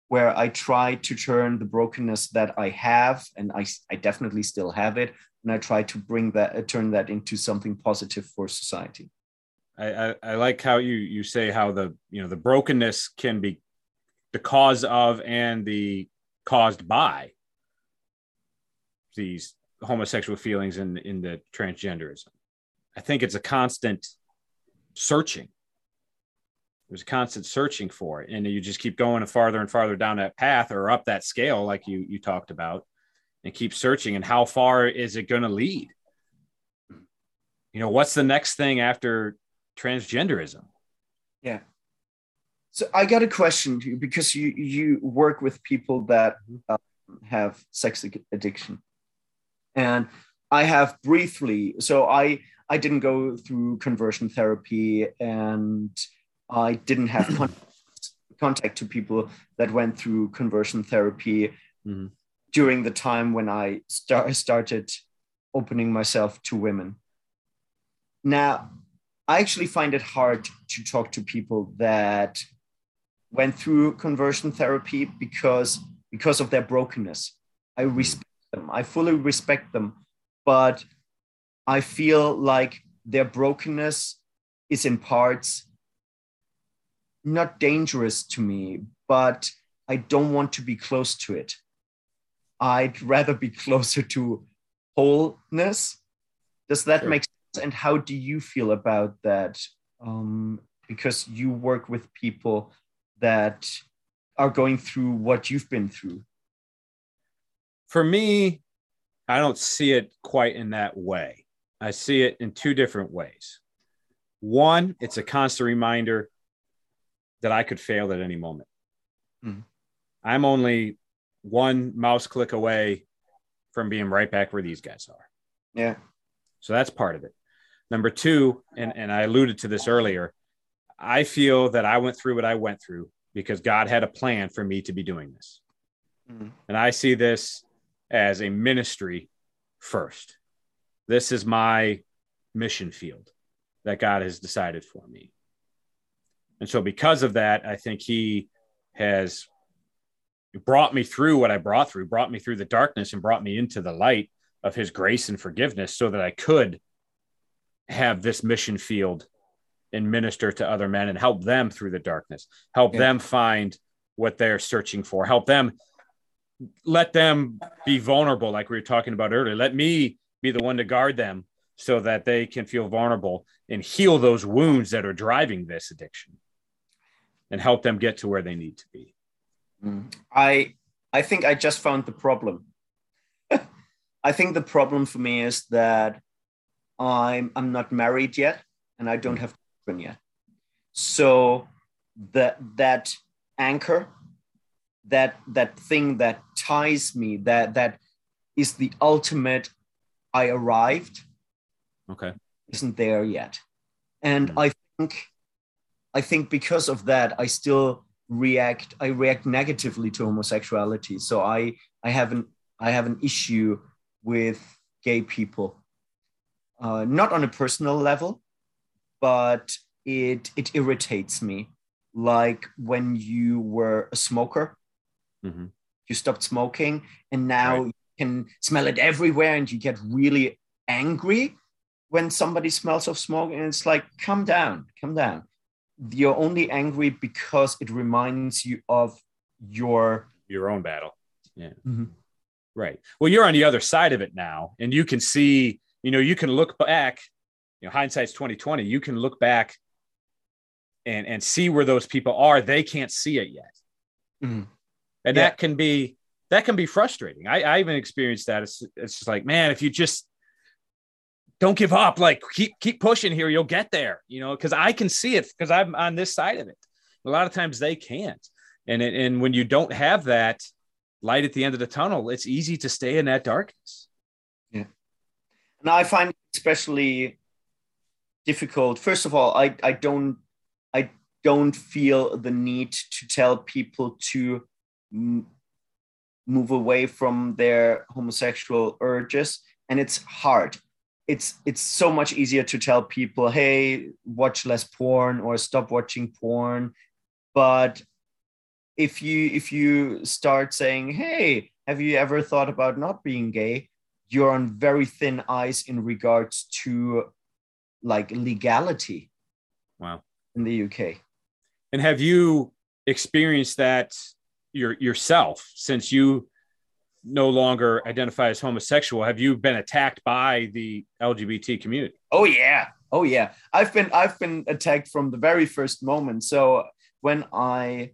where I try to turn the brokenness that I have, and I, I definitely still have it, and I try to bring that, uh, turn that into something positive for society. I, I, I like how you you say how the you know the brokenness can be the cause of and the caused by these homosexual feelings in in the transgenderism. I think it's a constant searching. There's a constant searching for it, and you just keep going farther and farther down that path or up that scale, like you you talked about, and keep searching. And how far is it going to lead? You know, what's the next thing after transgenderism. Yeah. So I got a question to you because you you work with people that uh, have sex addiction, and I have briefly. So I I didn't go through conversion therapy, and I didn't have contact, contact to people that went through conversion therapy mm-hmm. during the time when I start, started opening myself to women. Now I actually find it hard to talk to people that went through conversion therapy because because of their brokenness. I respect them. I fully respect them, but I feel like their brokenness is in parts not dangerous to me, but I don't want to be close to it. I'd rather be closer to wholeness. Does that sure. make sense? and how do you feel about that? Um, because you work with people that are going through what you've been through. For me, I don't see it quite in that way. I see it in two different ways. One, it's a constant reminder that I could fail at any moment. Mm. I'm only one mouse click away from being right back where these guys are. Yeah. So that's part of it. Number two, and, and I alluded to this earlier, I feel that I went through what I went through because God had a plan for me to be doing this. Mm-hmm. And I see this as a ministry first. This is my mission field that God has decided for me. And so, because of that, I think He has brought me through what I brought through, brought me through the darkness, and brought me into the light of His grace and forgiveness so that I could have this mission field and minister to other men and help them through the darkness, help yeah. them find what they're searching for, help them let them be vulnerable, like we were talking about earlier. Let me be the one to guard them so that they can feel vulnerable and heal those wounds that are driving this addiction and help them get to where they need to be. Mm. I I think I just found the problem. I think the problem for me is that I'm I'm not married yet and I don't have children yet. So that that anchor, that that thing that ties me, that that is the ultimate I arrived. Okay. Isn't there yet. And mm-hmm. I think I think because of that, I still react I react negatively to homosexuality. So I I have an I have an issue with gay people. Uh, not on a personal level, but it it irritates me. Like when you were a smoker, mm-hmm. you stopped smoking, and now right. you can smell it everywhere, and you get really angry when somebody smells of smoke, and it's like, calm down, calm down. You're only angry because it reminds you of your your own battle. Yeah. Mm-hmm. Right. Well, you're on the other side of it now, and you can see. You know, you can look back you know hindsight's 2020 you can look back and and see where those people are they can't see it yet mm-hmm. and yeah. that can be that can be frustrating I, I even experienced that it's, it's just like man if you just don't give up. Like keep keep pushing here. You'll get there you know because i can see it because i'm on this side of it. A lot of times they can't. And it, and when you don't have that light at the end of the tunnel it's easy to stay in that darkness. Yeah. And i find especially difficult. First of all, I, I don't I don't feel the need to tell people to m- move away from their homosexual urges, and it's hard. It's it's so much easier to tell people, hey, watch less porn or stop watching porn. But if you if you start saying, hey, have you ever thought about not being gay? You're on very thin ice in regards to like legality wow in the uk and have you experienced that your, yourself since you no longer identify as homosexual have you been attacked by the lgbt community? Oh yeah. Oh yeah. I've been i've been attacked from the very first moment. So when i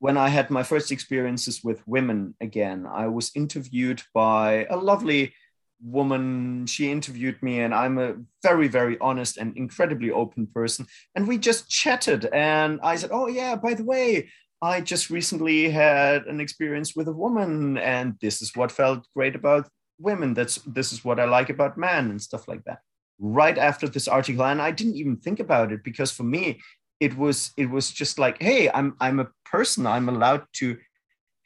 when i had my first experiences with women again i was interviewed by a lovely woman. She interviewed me and i'm a very very honest and incredibly open person. And we just chatted and i said oh yeah by the way i just recently had an experience with a woman and this is what felt great about women. That's this is what i like about men and stuff like that. Right after this article and i didn't even think about it because for me it was it was just like hey i'm i'm a person. I'm allowed to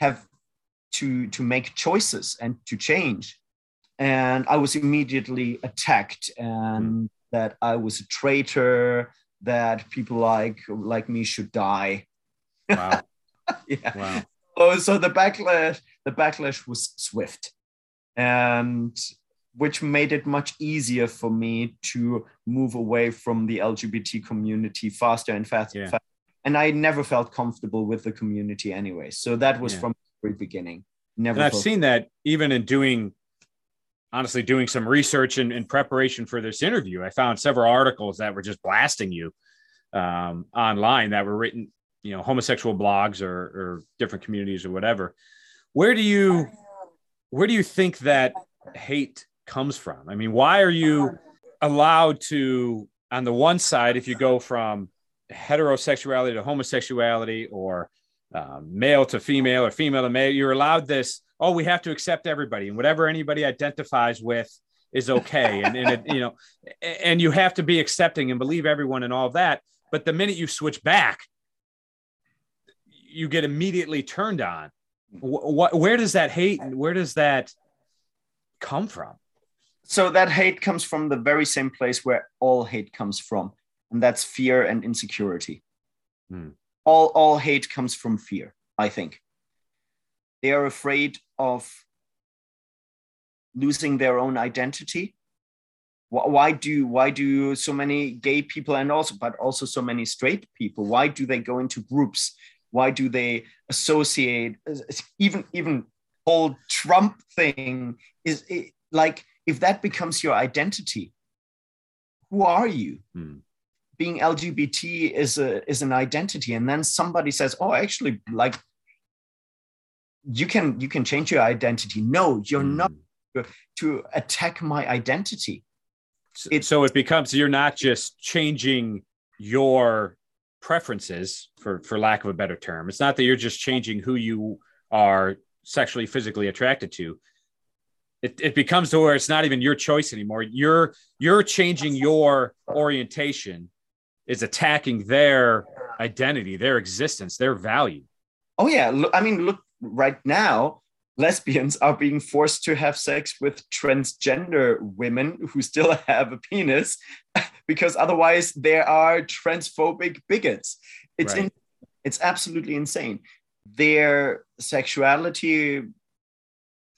have to to make choices and to change. And I was immediately attacked, and hmm. that I was a traitor, that people like like me should die. Wow. yeah. Wow. Oh, so the backlash, the backlash was swift, and which made it much easier for me to move away from the LGBT community faster and faster. Yeah. faster. And I never felt comfortable with the community anyway. So that was yeah. from the very beginning. Never. And I've seen that even in doing honestly doing some research and in, in, preparation for this interview, I found several articles that were just blasting you um, online that were written, you know, homosexual blogs or, or different communities or whatever. Where do you where do you think that hate comes from? I mean, why are you allowed to, on the one side, if you go from heterosexuality to homosexuality or um, male to female or female to male, you're allowed this oh, we have to accept everybody and whatever anybody identifies with is okay. and, and it, you know, and you have to be accepting and believe everyone and all of that. But the minute you switch back, you get immediately turned on. What, where does that hate, where does that come from? So that hate comes from the very same place where all hate comes from, and that's fear and insecurity. Hmm. All all hate comes from fear, I think. They are afraid of losing their own identity. why do why do so many gay people and also but also so many straight people why do they go into groups why do they associate even even whole trump thing is it, like if that becomes your identity who are you hmm. being lgbt is a is an identity and then somebody says oh actually like you can you can change your identity no you're hmm. not to attack my identity it, so it becomes you're not just changing your preferences for for lack of a better term. It's not that you're just changing who you are sexually physically attracted to. It, it becomes to where it's not even your choice anymore. You're you're changing your orientation. Is attacking their identity their existence their value. Oh yeah. I mean look right now lesbians are being forced to have sex with transgender women who still have a penis because otherwise they are transphobic bigots it's right. in, it's absolutely insane their sexuality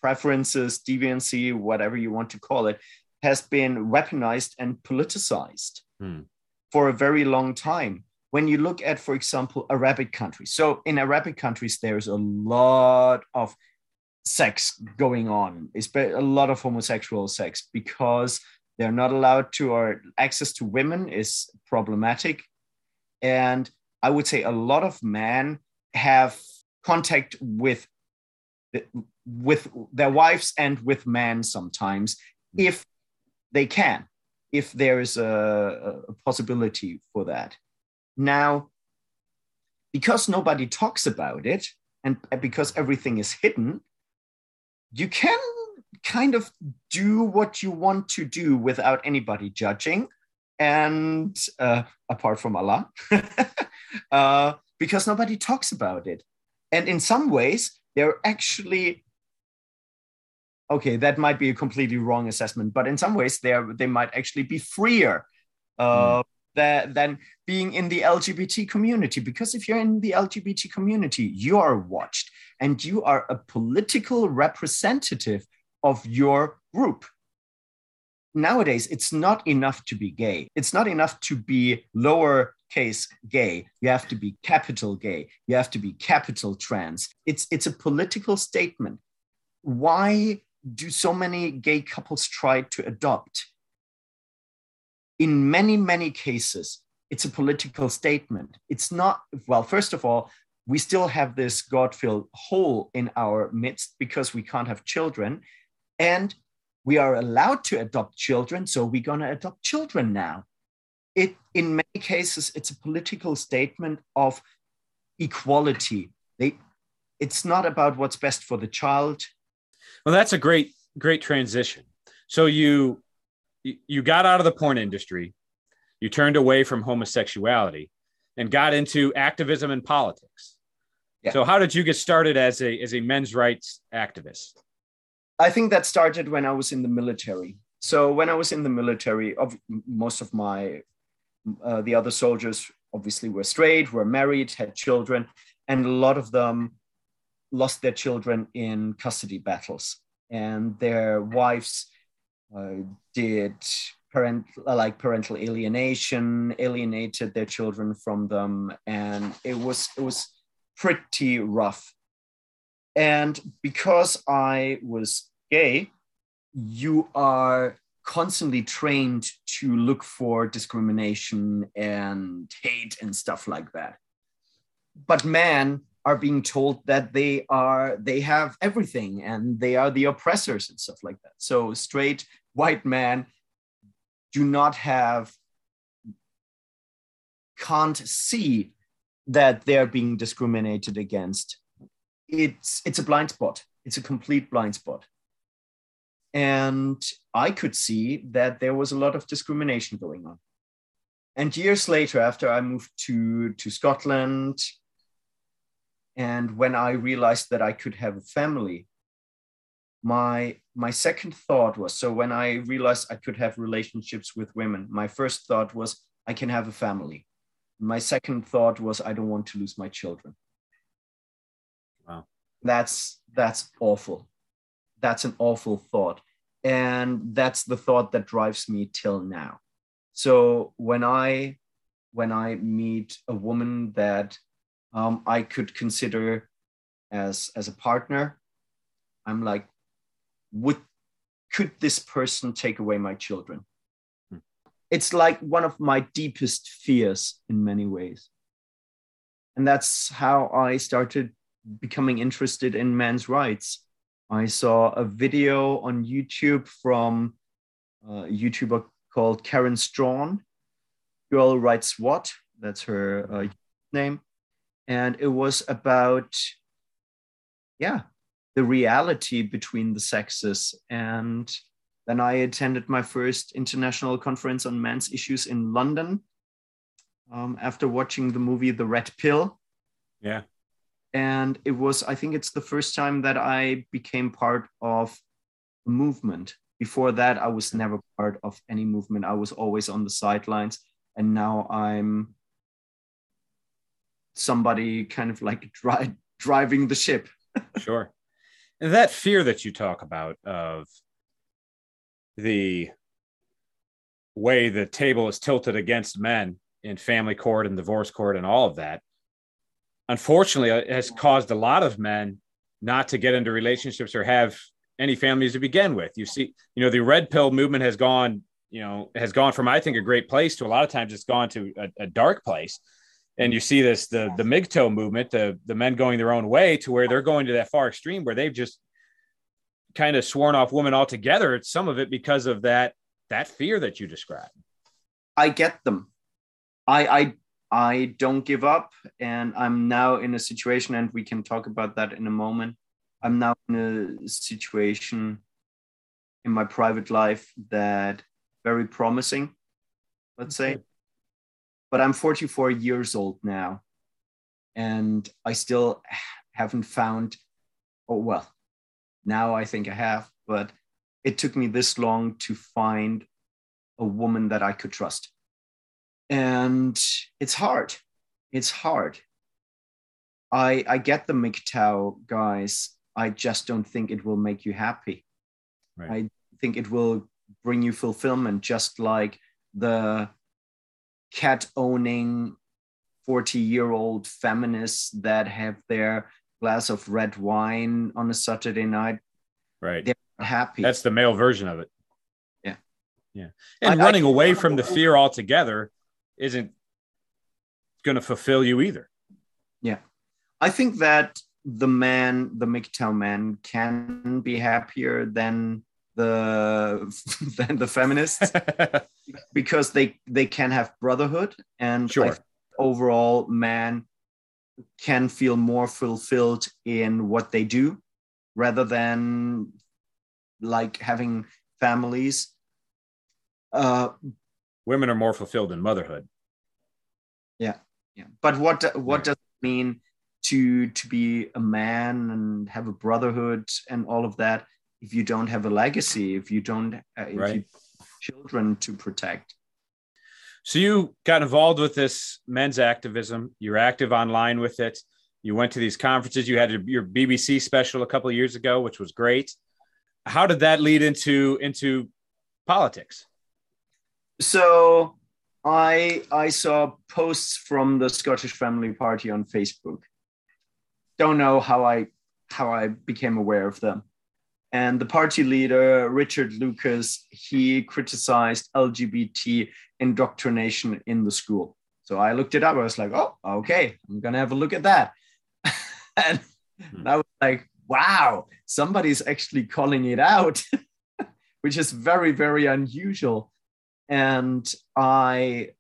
preferences deviancy whatever you want to call it has been weaponized and politicized hmm. for a very long time when you look at for example arabic countries so in arabic countries there's a lot of sex going on, It's a lot of homosexual sex because they're not allowed to, or access to women is problematic. And I would say a lot of men have contact with with their wives and with men sometimes if they can if there is a, a possibility for that. Now because nobody talks about it and because everything is hidden you can kind of do what you want to do without anybody judging and uh, apart from allah uh, because nobody talks about it and in some ways they're actually okay that might be a completely wrong assessment but in some ways they are, they might actually be freer uh, mm. that, than being in the lgbt community because if you're in the lgbt community you are watched and you are a political representative of your group. Nowadays, it's not enough to be gay. It's not enough to be lowercase gay. You have to be capital gay. You have to be capital trans. It's, it's a political statement. Why do so many gay couples try to adopt? In many, many cases, it's a political statement. It's not, well, first of all, we still have this God filled hole in our midst because we can't have children. And we are allowed to adopt children, so we're going to adopt children now. It, in cases, it's a political statement of equality. They, it's not about what's best for the child. Well, that's a great, great transition. So you, you got out of the porn industry, you turned away from homosexuality, and got into activism and politics. Yeah. So how did you get started as a as a men's rights activist? I think that started when I was in the military. So when I was in the military, of most of my uh, the other soldiers obviously were straight, were married, had children, and a lot of them lost their children in custody battles, and their wives uh, did parent like parental alienation, alienated their children from them, and it was it was pretty rough. And because I was gay, you are constantly trained to look for discrimination and hate and stuff like that. But men are being told that they are they have everything and they are the oppressors and stuff like that. So straight white men do not have can't see that they're being discriminated against it's it's a blind spot it's a complete blind spot and i could see that there was a lot of discrimination going on. And years later after i moved to to scotland and when i realized that i could have a family my my second thought was so when i realized i could have relationships with women my first thought was i can have a family. My second thought was i don't want to lose my children. Wow. That's that's awful that's an awful thought. And that's the thought that drives me till now. So when i when i meet a woman that um, i could consider as as a partner i'm like would could this person take away my children? Hmm. it's like one of my deepest fears in many ways. And that's how i started becoming interested in men's rights I saw a video on YouTube from a YouTuber called Karen Straughan. Girl Writes What? That's her uh, name. And it was about, yeah, the reality between the sexes. And then I attended my first international conference on men's issues in London um, after watching the movie The Red Pill. Yeah and it was i think it's the first time that i became part of a movement. Before that i was never part of any movement. I was always on the sidelines. And now i'm somebody kind of like dri- driving the ship. Sure. And that fear that you talk about of the way the table is tilted against men in family court and divorce court and all of that unfortunately uh, has caused a lot of men not to get into relationships or have any families to begin with. You see, you know, the red pill movement has gone, you know, has gone from I think a great place to a lot of times it's gone to a, a dark place. And you see this the the MGTOW movement, the the men going their own way to where they're going to that far extreme where they've just kind of sworn off women altogether. It's some of it because of that that fear that you described. I get them. I I I don't give up. And I'm now in a situation, and we can talk about that in a moment. I'm now in a situation in my private life that very promising, let's say. But I'm 44 years old now, and I still haven't found, oh, well, now I think I have, but it took me this long to find a woman that I could trust and it's hard. It's hard. I I get the MGTOW guys. I just don't think it will make you happy. Right. I think it will bring you fulfillment, just like the cat owning 40 year old feminists that have their glass of red wine on a Saturday night. Right. They're happy. That's the male version of it. Yeah. Yeah. And I, running I, away from the fear altogether isn't going to fulfill you either. Yeah. I think that the man, the MGTOW man, can be happier than the than the feminists because they they can have brotherhood and sure. overall man can feel more fulfilled in what they do rather than like having families uh, women are more fulfilled in motherhood. Yeah, yeah. But what what yeah. does it mean to to be a man and have a brotherhood and all of that if you don't have a legacy, if you don't, uh, if right. you children to protect? So you got involved with this men's activism. You're active online with it. You went to these conferences. You had your BBC special a couple of years ago, which was great. How did that lead into into politics? So I I saw posts from the Scottish Family Party on Facebook. Don't know how I how I became aware of them. And the party leader, Richard Lucas, he criticized LGBT indoctrination in the school. So I looked it up. I was like, oh, okay, I'm gonna have a look at that. and hmm. I was like, wow, somebody's actually calling it out, which is very, very unusual and I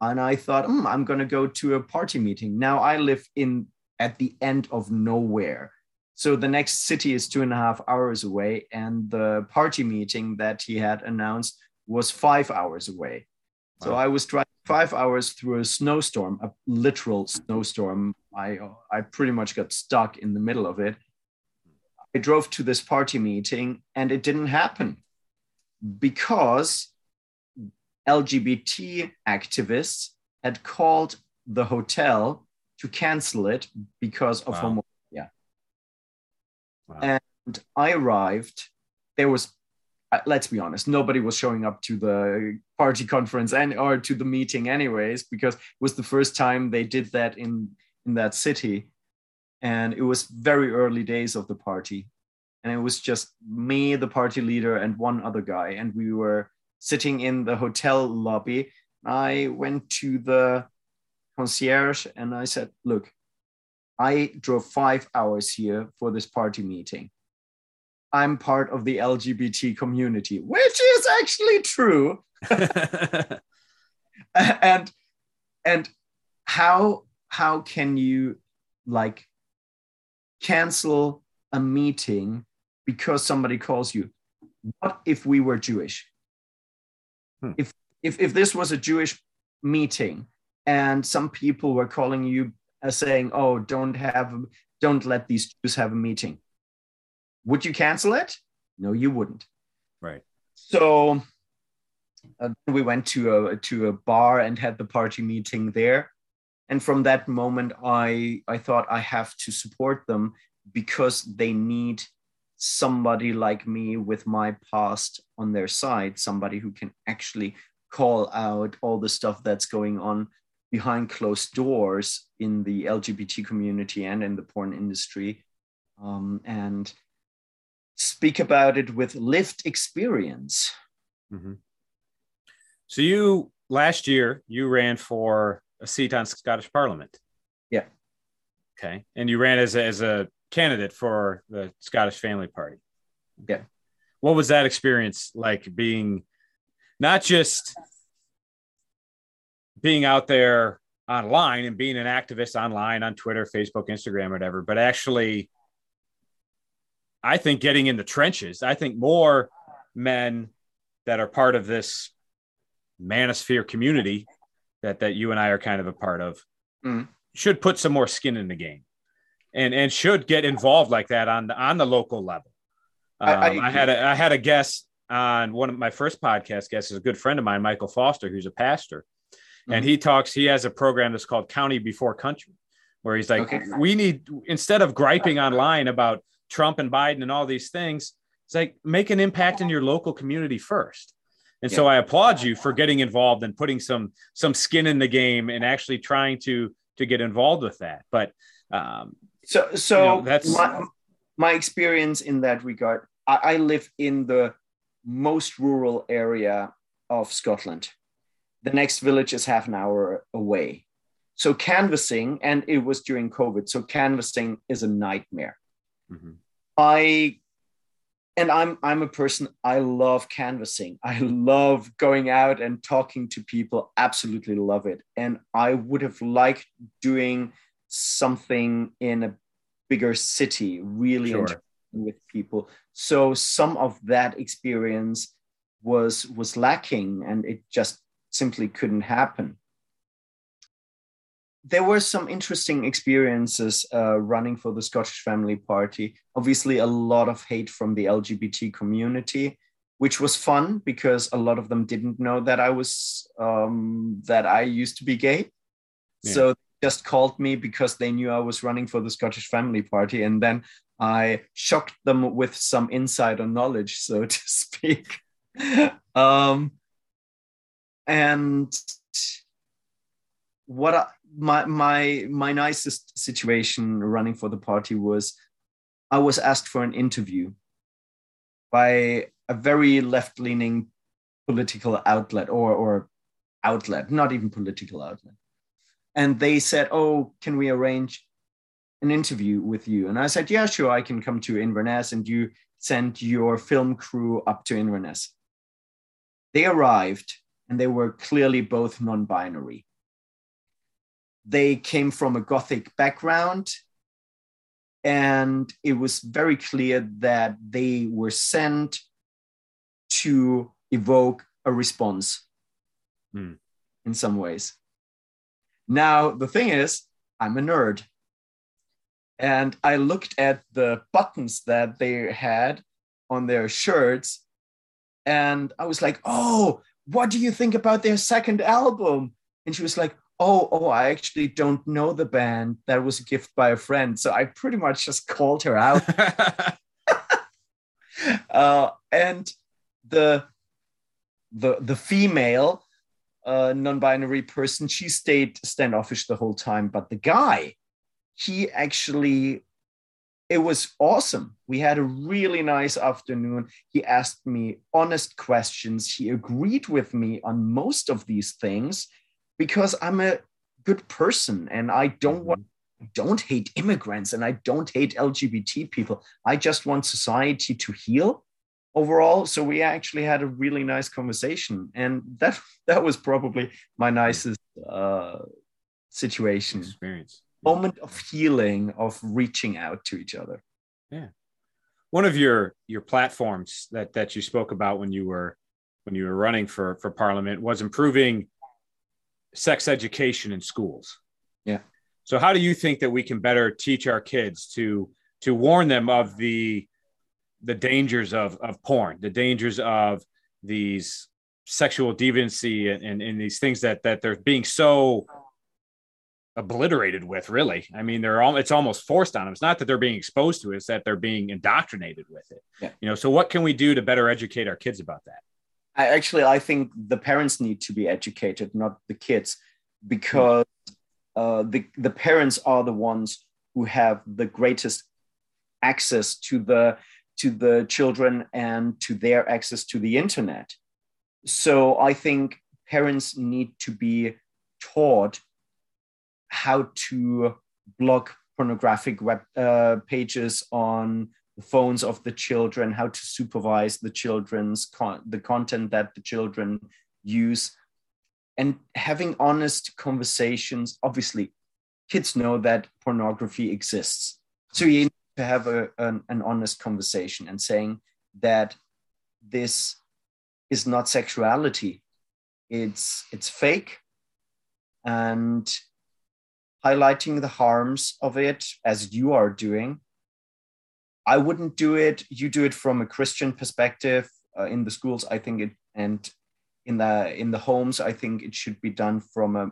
and I thought, mm, I'm going to go to a party meeting. Now I live in at the end of nowhere. So the next city is two and a half hours away, and the party meeting that he had announced was five hours away. Wow. So I was driving five hours through a snowstorm, a literal snowstorm. I I pretty much got stuck in the middle of it. I drove to this party meeting, and it didn't happen because LGBT activists had called the hotel to cancel it because of wow. homophobia. Wow. And I arrived. There was, uh, let's be honest, nobody was showing up to the party conference and or to the meeting anyways because it was the first time they did that in in that city, and it was very early days of the party, and it was just me, the party leader, and one other guy, and we were sitting in the hotel lobby. I went to the concierge and I said, "Look, I drove five hours here for this party meeting." I'm part of the LGBT community, which is actually true. and and how how can you like cancel a meeting because somebody calls you? What if we were Jewish? Hmm. If if if this was a Jewish meeting and some people were calling you uh, saying, "Oh, don't have don't let these Jews have a meeting." Would you cancel it? No, you wouldn't. Right. So uh, we went to a to a bar and had the party meeting there, and from that moment, I I thought I have to support them because they need somebody like me with my past on their side, somebody who can actually call out all the stuff that's going on behind closed doors in the LGBT community and in the porn industry. Um, and speak about it with lived experience. Mm-hmm. So you last year you ran for a seat on Scottish Parliament. Yeah. Okay, and you ran as a, as a candidate for the Scottish Family Party. Yeah. What was that experience like being not just being out there online and being an activist online on Twitter, Facebook, Instagram, whatever, but actually I think getting in the trenches. I think more men that are part of this manosphere community that that you and I are kind of a part of mm. should put some more skin in the game, and and should get involved like that on the on the local level. Um, I, I, I, had a I had a guest on one of my first podcast guests is a good friend of mine, Michael Foster, who's a pastor, mm-hmm. and he talks. He has a program that's called County Before Country, where he's like, okay. we need instead of griping online about Trump and Biden and all these things. It's like make an impact in your local community first. And yeah. so I applaud you for getting involved and putting some some skin in the game and actually trying to to get involved with that. But um, so so you know, that's my, my experience in that regard. I, I live in the most rural area of Scotland. The next village is half an hour away. So canvassing, and it was during COVID, so canvassing is a nightmare. Mm-hmm. I and I'm I'm a person I love canvassing. I love going out and talking to people. Absolutely love it. And I would have liked doing something in a bigger city, really sure. with people. So some of that experience was was lacking, and it just simply couldn't happen there were some interesting experiences uh, running for the Scottish Family Party. Obviously, a lot of hate from the LGBT community, which was fun because a lot of them didn't know that I was um, that I used to be gay. Yeah. So just called me because they knew I was running for the Scottish Family Party, and then I shocked them with some insider knowledge, so to speak. um, and what I, my my my nicest situation running for the party was I was asked for an interview by a very left leaning political outlet or or outlet, not even political outlet. And they said, "Oh, can we arrange an interview with you?" And I said, "Yeah, sure. I can come to Inverness, and you send your film crew up to Inverness." They arrived, and they were clearly both non-binary they came from a Gothic background. And it was very clear that they were sent to evoke a response mm. in some ways. Now, the thing is, I'm a nerd. And I looked at the buttons that they had on their shirts. And I was like, oh, what do you think about their second album? And she was like, oh, oh, I actually don't know the band. That was a gift by a friend. So I pretty much just called her out. uh, and the the the female uh, non-binary person, she stayed standoffish the whole time. But the guy, he actually, it was awesome. We had a really nice afternoon. He asked me honest questions. He agreed with me on most of these things because I'm a good person and I don't mm-hmm. want don't hate immigrants and I don't hate LGBT people. I just want society to heal overall. So we actually had a really nice conversation, and that that was probably my nicest uh, situation experience moment of healing of reaching out to each other. Yeah, one of your your platforms that that you spoke about when you were when you were running for for parliament was improving sex education in schools. Yeah. So how do you think that we can better teach our kids to to warn them of the the dangers of of porn, the dangers of these sexual deviancy and, and, and these things that that they're being so obliterated with really. I mean they're all it's almost forced on them. It's not that they're being exposed to it it's that they're being indoctrinated with it. Yeah. you know so what can we do to better educate our kids about that? I, actually i think the parents need to be educated not the kids because uh, the, the parents are the ones who have the greatest access to the to the children and to their access to the internet. So I think parents need to be taught how to block pornographic web uh, pages on the phones of the children, how to supervise the children's con- the content that the children use, and having honest conversations. Obviously, kids know that pornography exists, so you to have a, an, an honest conversation and saying that this is not sexuality. It's it's fake and highlighting the harms of it as you are doing. I wouldn't do it. You do it from a christian perspective uh, in the schools i think it and in the in the homes i think it should be done from a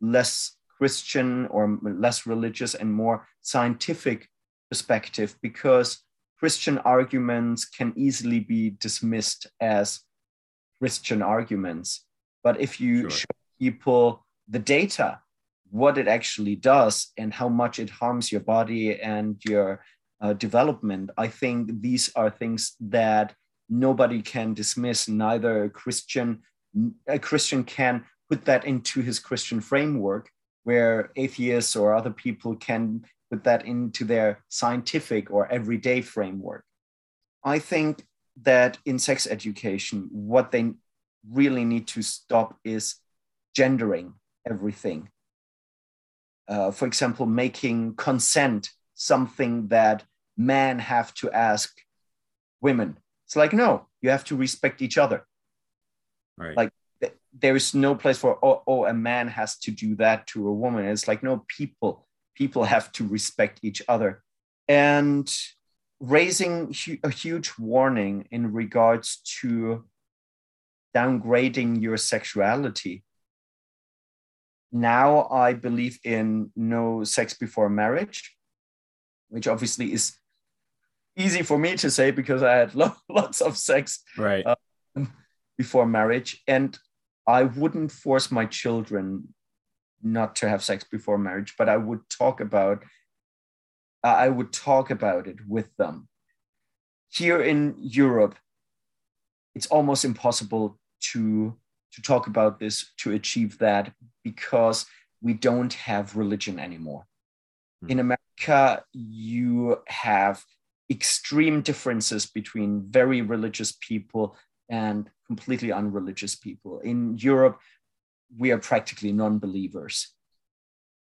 less christian or less religious and more scientific perspective because Christian arguments can easily be dismissed as Christian arguments. But if you sure. show people the data, what it actually does, and how much it harms your body and your uh, development, I think these are things that nobody can dismiss. Neither a Christian, a Christian can put that into his Christian framework, where atheists or other people can put that into their scientific or everyday framework. I think that in sex education, what they really need to stop is gendering everything. Uh, for example, making consent something that men have to ask women. It's like, no, you have to respect each other. Right. Like, th- there is no place for, oh, oh, a man has to do that to a woman. It's like, no, people people have to respect each other. And raising a huge warning in regards to downgrading your sexuality. Now I believe in no sex before marriage, which obviously is easy for me to say because I had lots of sex right um, before marriage, and I wouldn't force my children not to have sex before marriage, but I would talk about I would talk about it with them. Here in Europe, it's almost impossible to to talk about this to achieve that because we don't have religion anymore. Mm. In America, you have extreme differences between very religious people and completely unreligious people. In Europe, we are practically non-believers.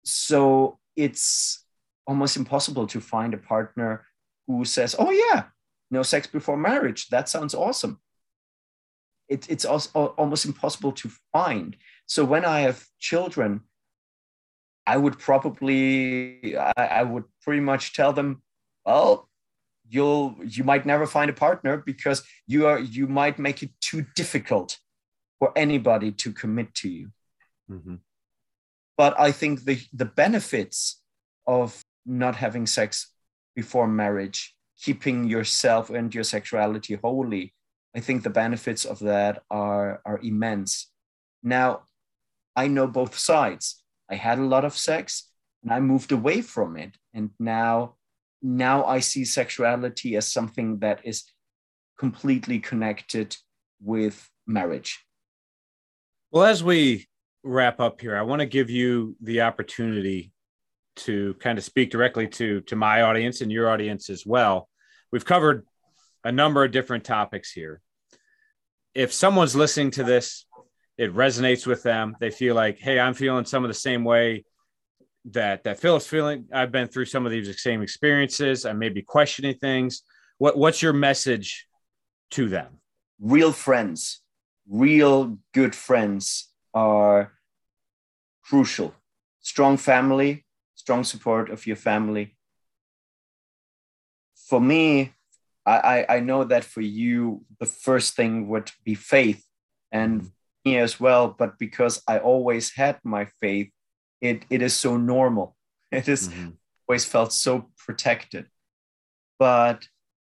So it's almost impossible to find a partner who says oh yeah no sex before marriage. That sounds awesome. It, it's also almost impossible to find. So when i have children i would probably I, I would pretty much tell them well you'll you might never find a partner because you are you might make it too difficult for anybody to commit to you. Mm-hmm. But I think the, the benefits of not having sex before marriage, keeping yourself and your sexuality holy, I think the benefits of that are, are immense. Now, I know both sides. I had a lot of sex and I moved away from it. And now, now I see sexuality as something that is completely connected with marriage. Well, as we wrap up here, I want to give you the opportunity to kind of speak directly to to my audience and your audience as well. We've covered a number of different topics here. If someone's listening to this, it resonates with them. They feel like, "Hey, I'm feeling some of the same way that that Philipp's feeling. I've been through some of these same experiences. I may be questioning things. What what's your message to them? Real friends, real good friends are crucial. Strong family, strong support of your family. For me, I, I know that for you, the first thing would be faith and mm-hmm. me as well. But because I always had my faith, it, it is so normal. It is mm-hmm. always felt so protected. But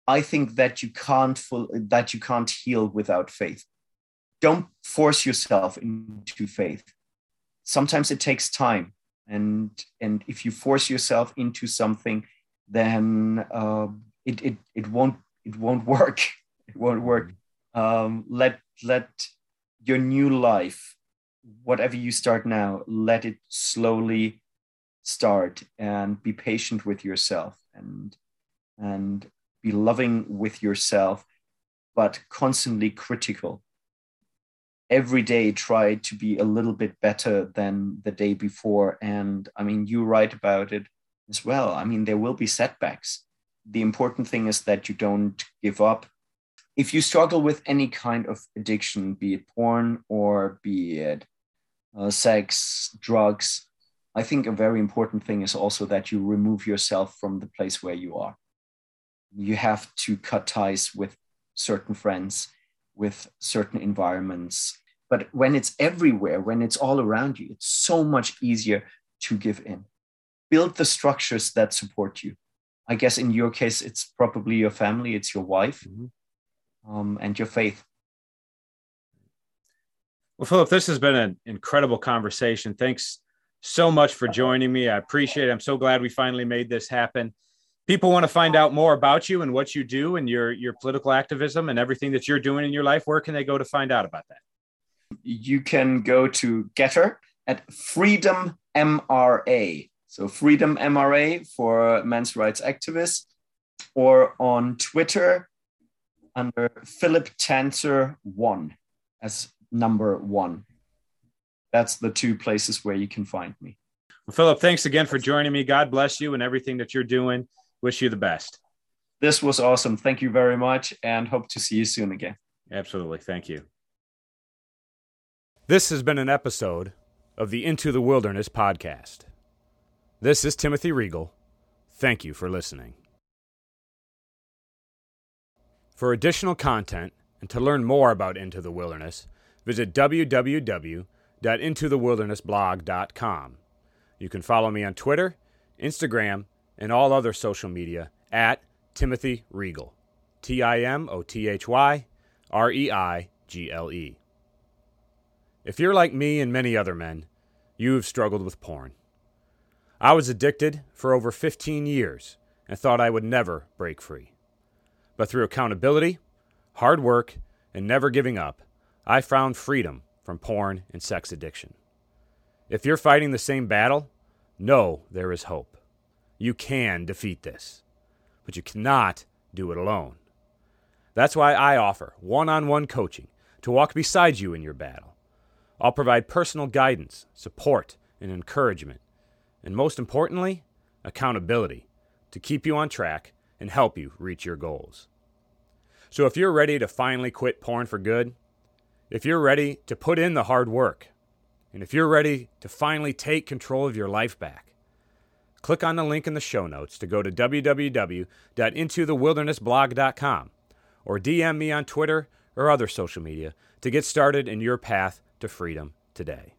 I think that you can't full, that you can't heal without faith. Don't force yourself into faith. Sometimes it takes time, and and if you force yourself into something, then uh, it, it it won't it won't work. It won't work. Um, let let your new life, whatever you start now, let it slowly start and be patient with yourself and and be loving with yourself, but constantly critical. Every day, try to be a little bit better than the day before. And I mean, you write about it as well. I mean, there will be setbacks. The important thing is that you don't give up. If you struggle with any kind of addiction, be it porn or be it uh, sex, drugs, I think a very important thing is also that you remove yourself from the place where you are you have to cut ties with certain friends, with certain environments. But when it's everywhere, when it's all around you, it's so much easier to give in. Build the structures that support you. I guess in your case, it's probably your family, it's your wife, mm-hmm. um, and your faith. Well, Philipp, this has been an incredible conversation. Thanks so much for joining me. I appreciate it. I'm so glad we finally made this happen people want to find out more about you and what you do and your your political activism and everything that you're doing in your life where can they go to find out about that you can go to GETTR at freedom mra so freedom mra for men's rights activists or on twitter under philipp tanzer one as number one that's the two places where you can find me well, philip thanks again for joining me god bless you and everything that you're doing Wish you the best. This was awesome. Thank you very much and hope to see you soon again. Absolutely. Thank you. This has been an episode of the Into the Wilderness podcast. This is Timothy Reigle. Thank you for listening. For additional content and to learn more about Into the Wilderness, visit www.intothewildernessblog.com. You can follow me on Twitter, Instagram, and all other social media at Timothy Reigle. T I M O T H Y R E I G L E. If you're like me and many other men, you've struggled with porn. I was addicted for over 15 years and thought I would never break free. But through accountability, hard work, and never giving up, I found freedom from porn and sex addiction. If you're fighting the same battle, know there is hope. You can defeat this, but you cannot do it alone. That's why I offer one on one coaching to walk beside you in your battle. I'll provide personal guidance, support, and encouragement, and most importantly, accountability to keep you on track and help you reach your goals. So if you're ready to finally quit porn for good, if you're ready to put in the hard work, and if you're ready to finally take control of your life back, click on the link in the show notes to go to www.intothewildernessblog.com or DM me on Twitter or other social media to get started in your path to freedom today.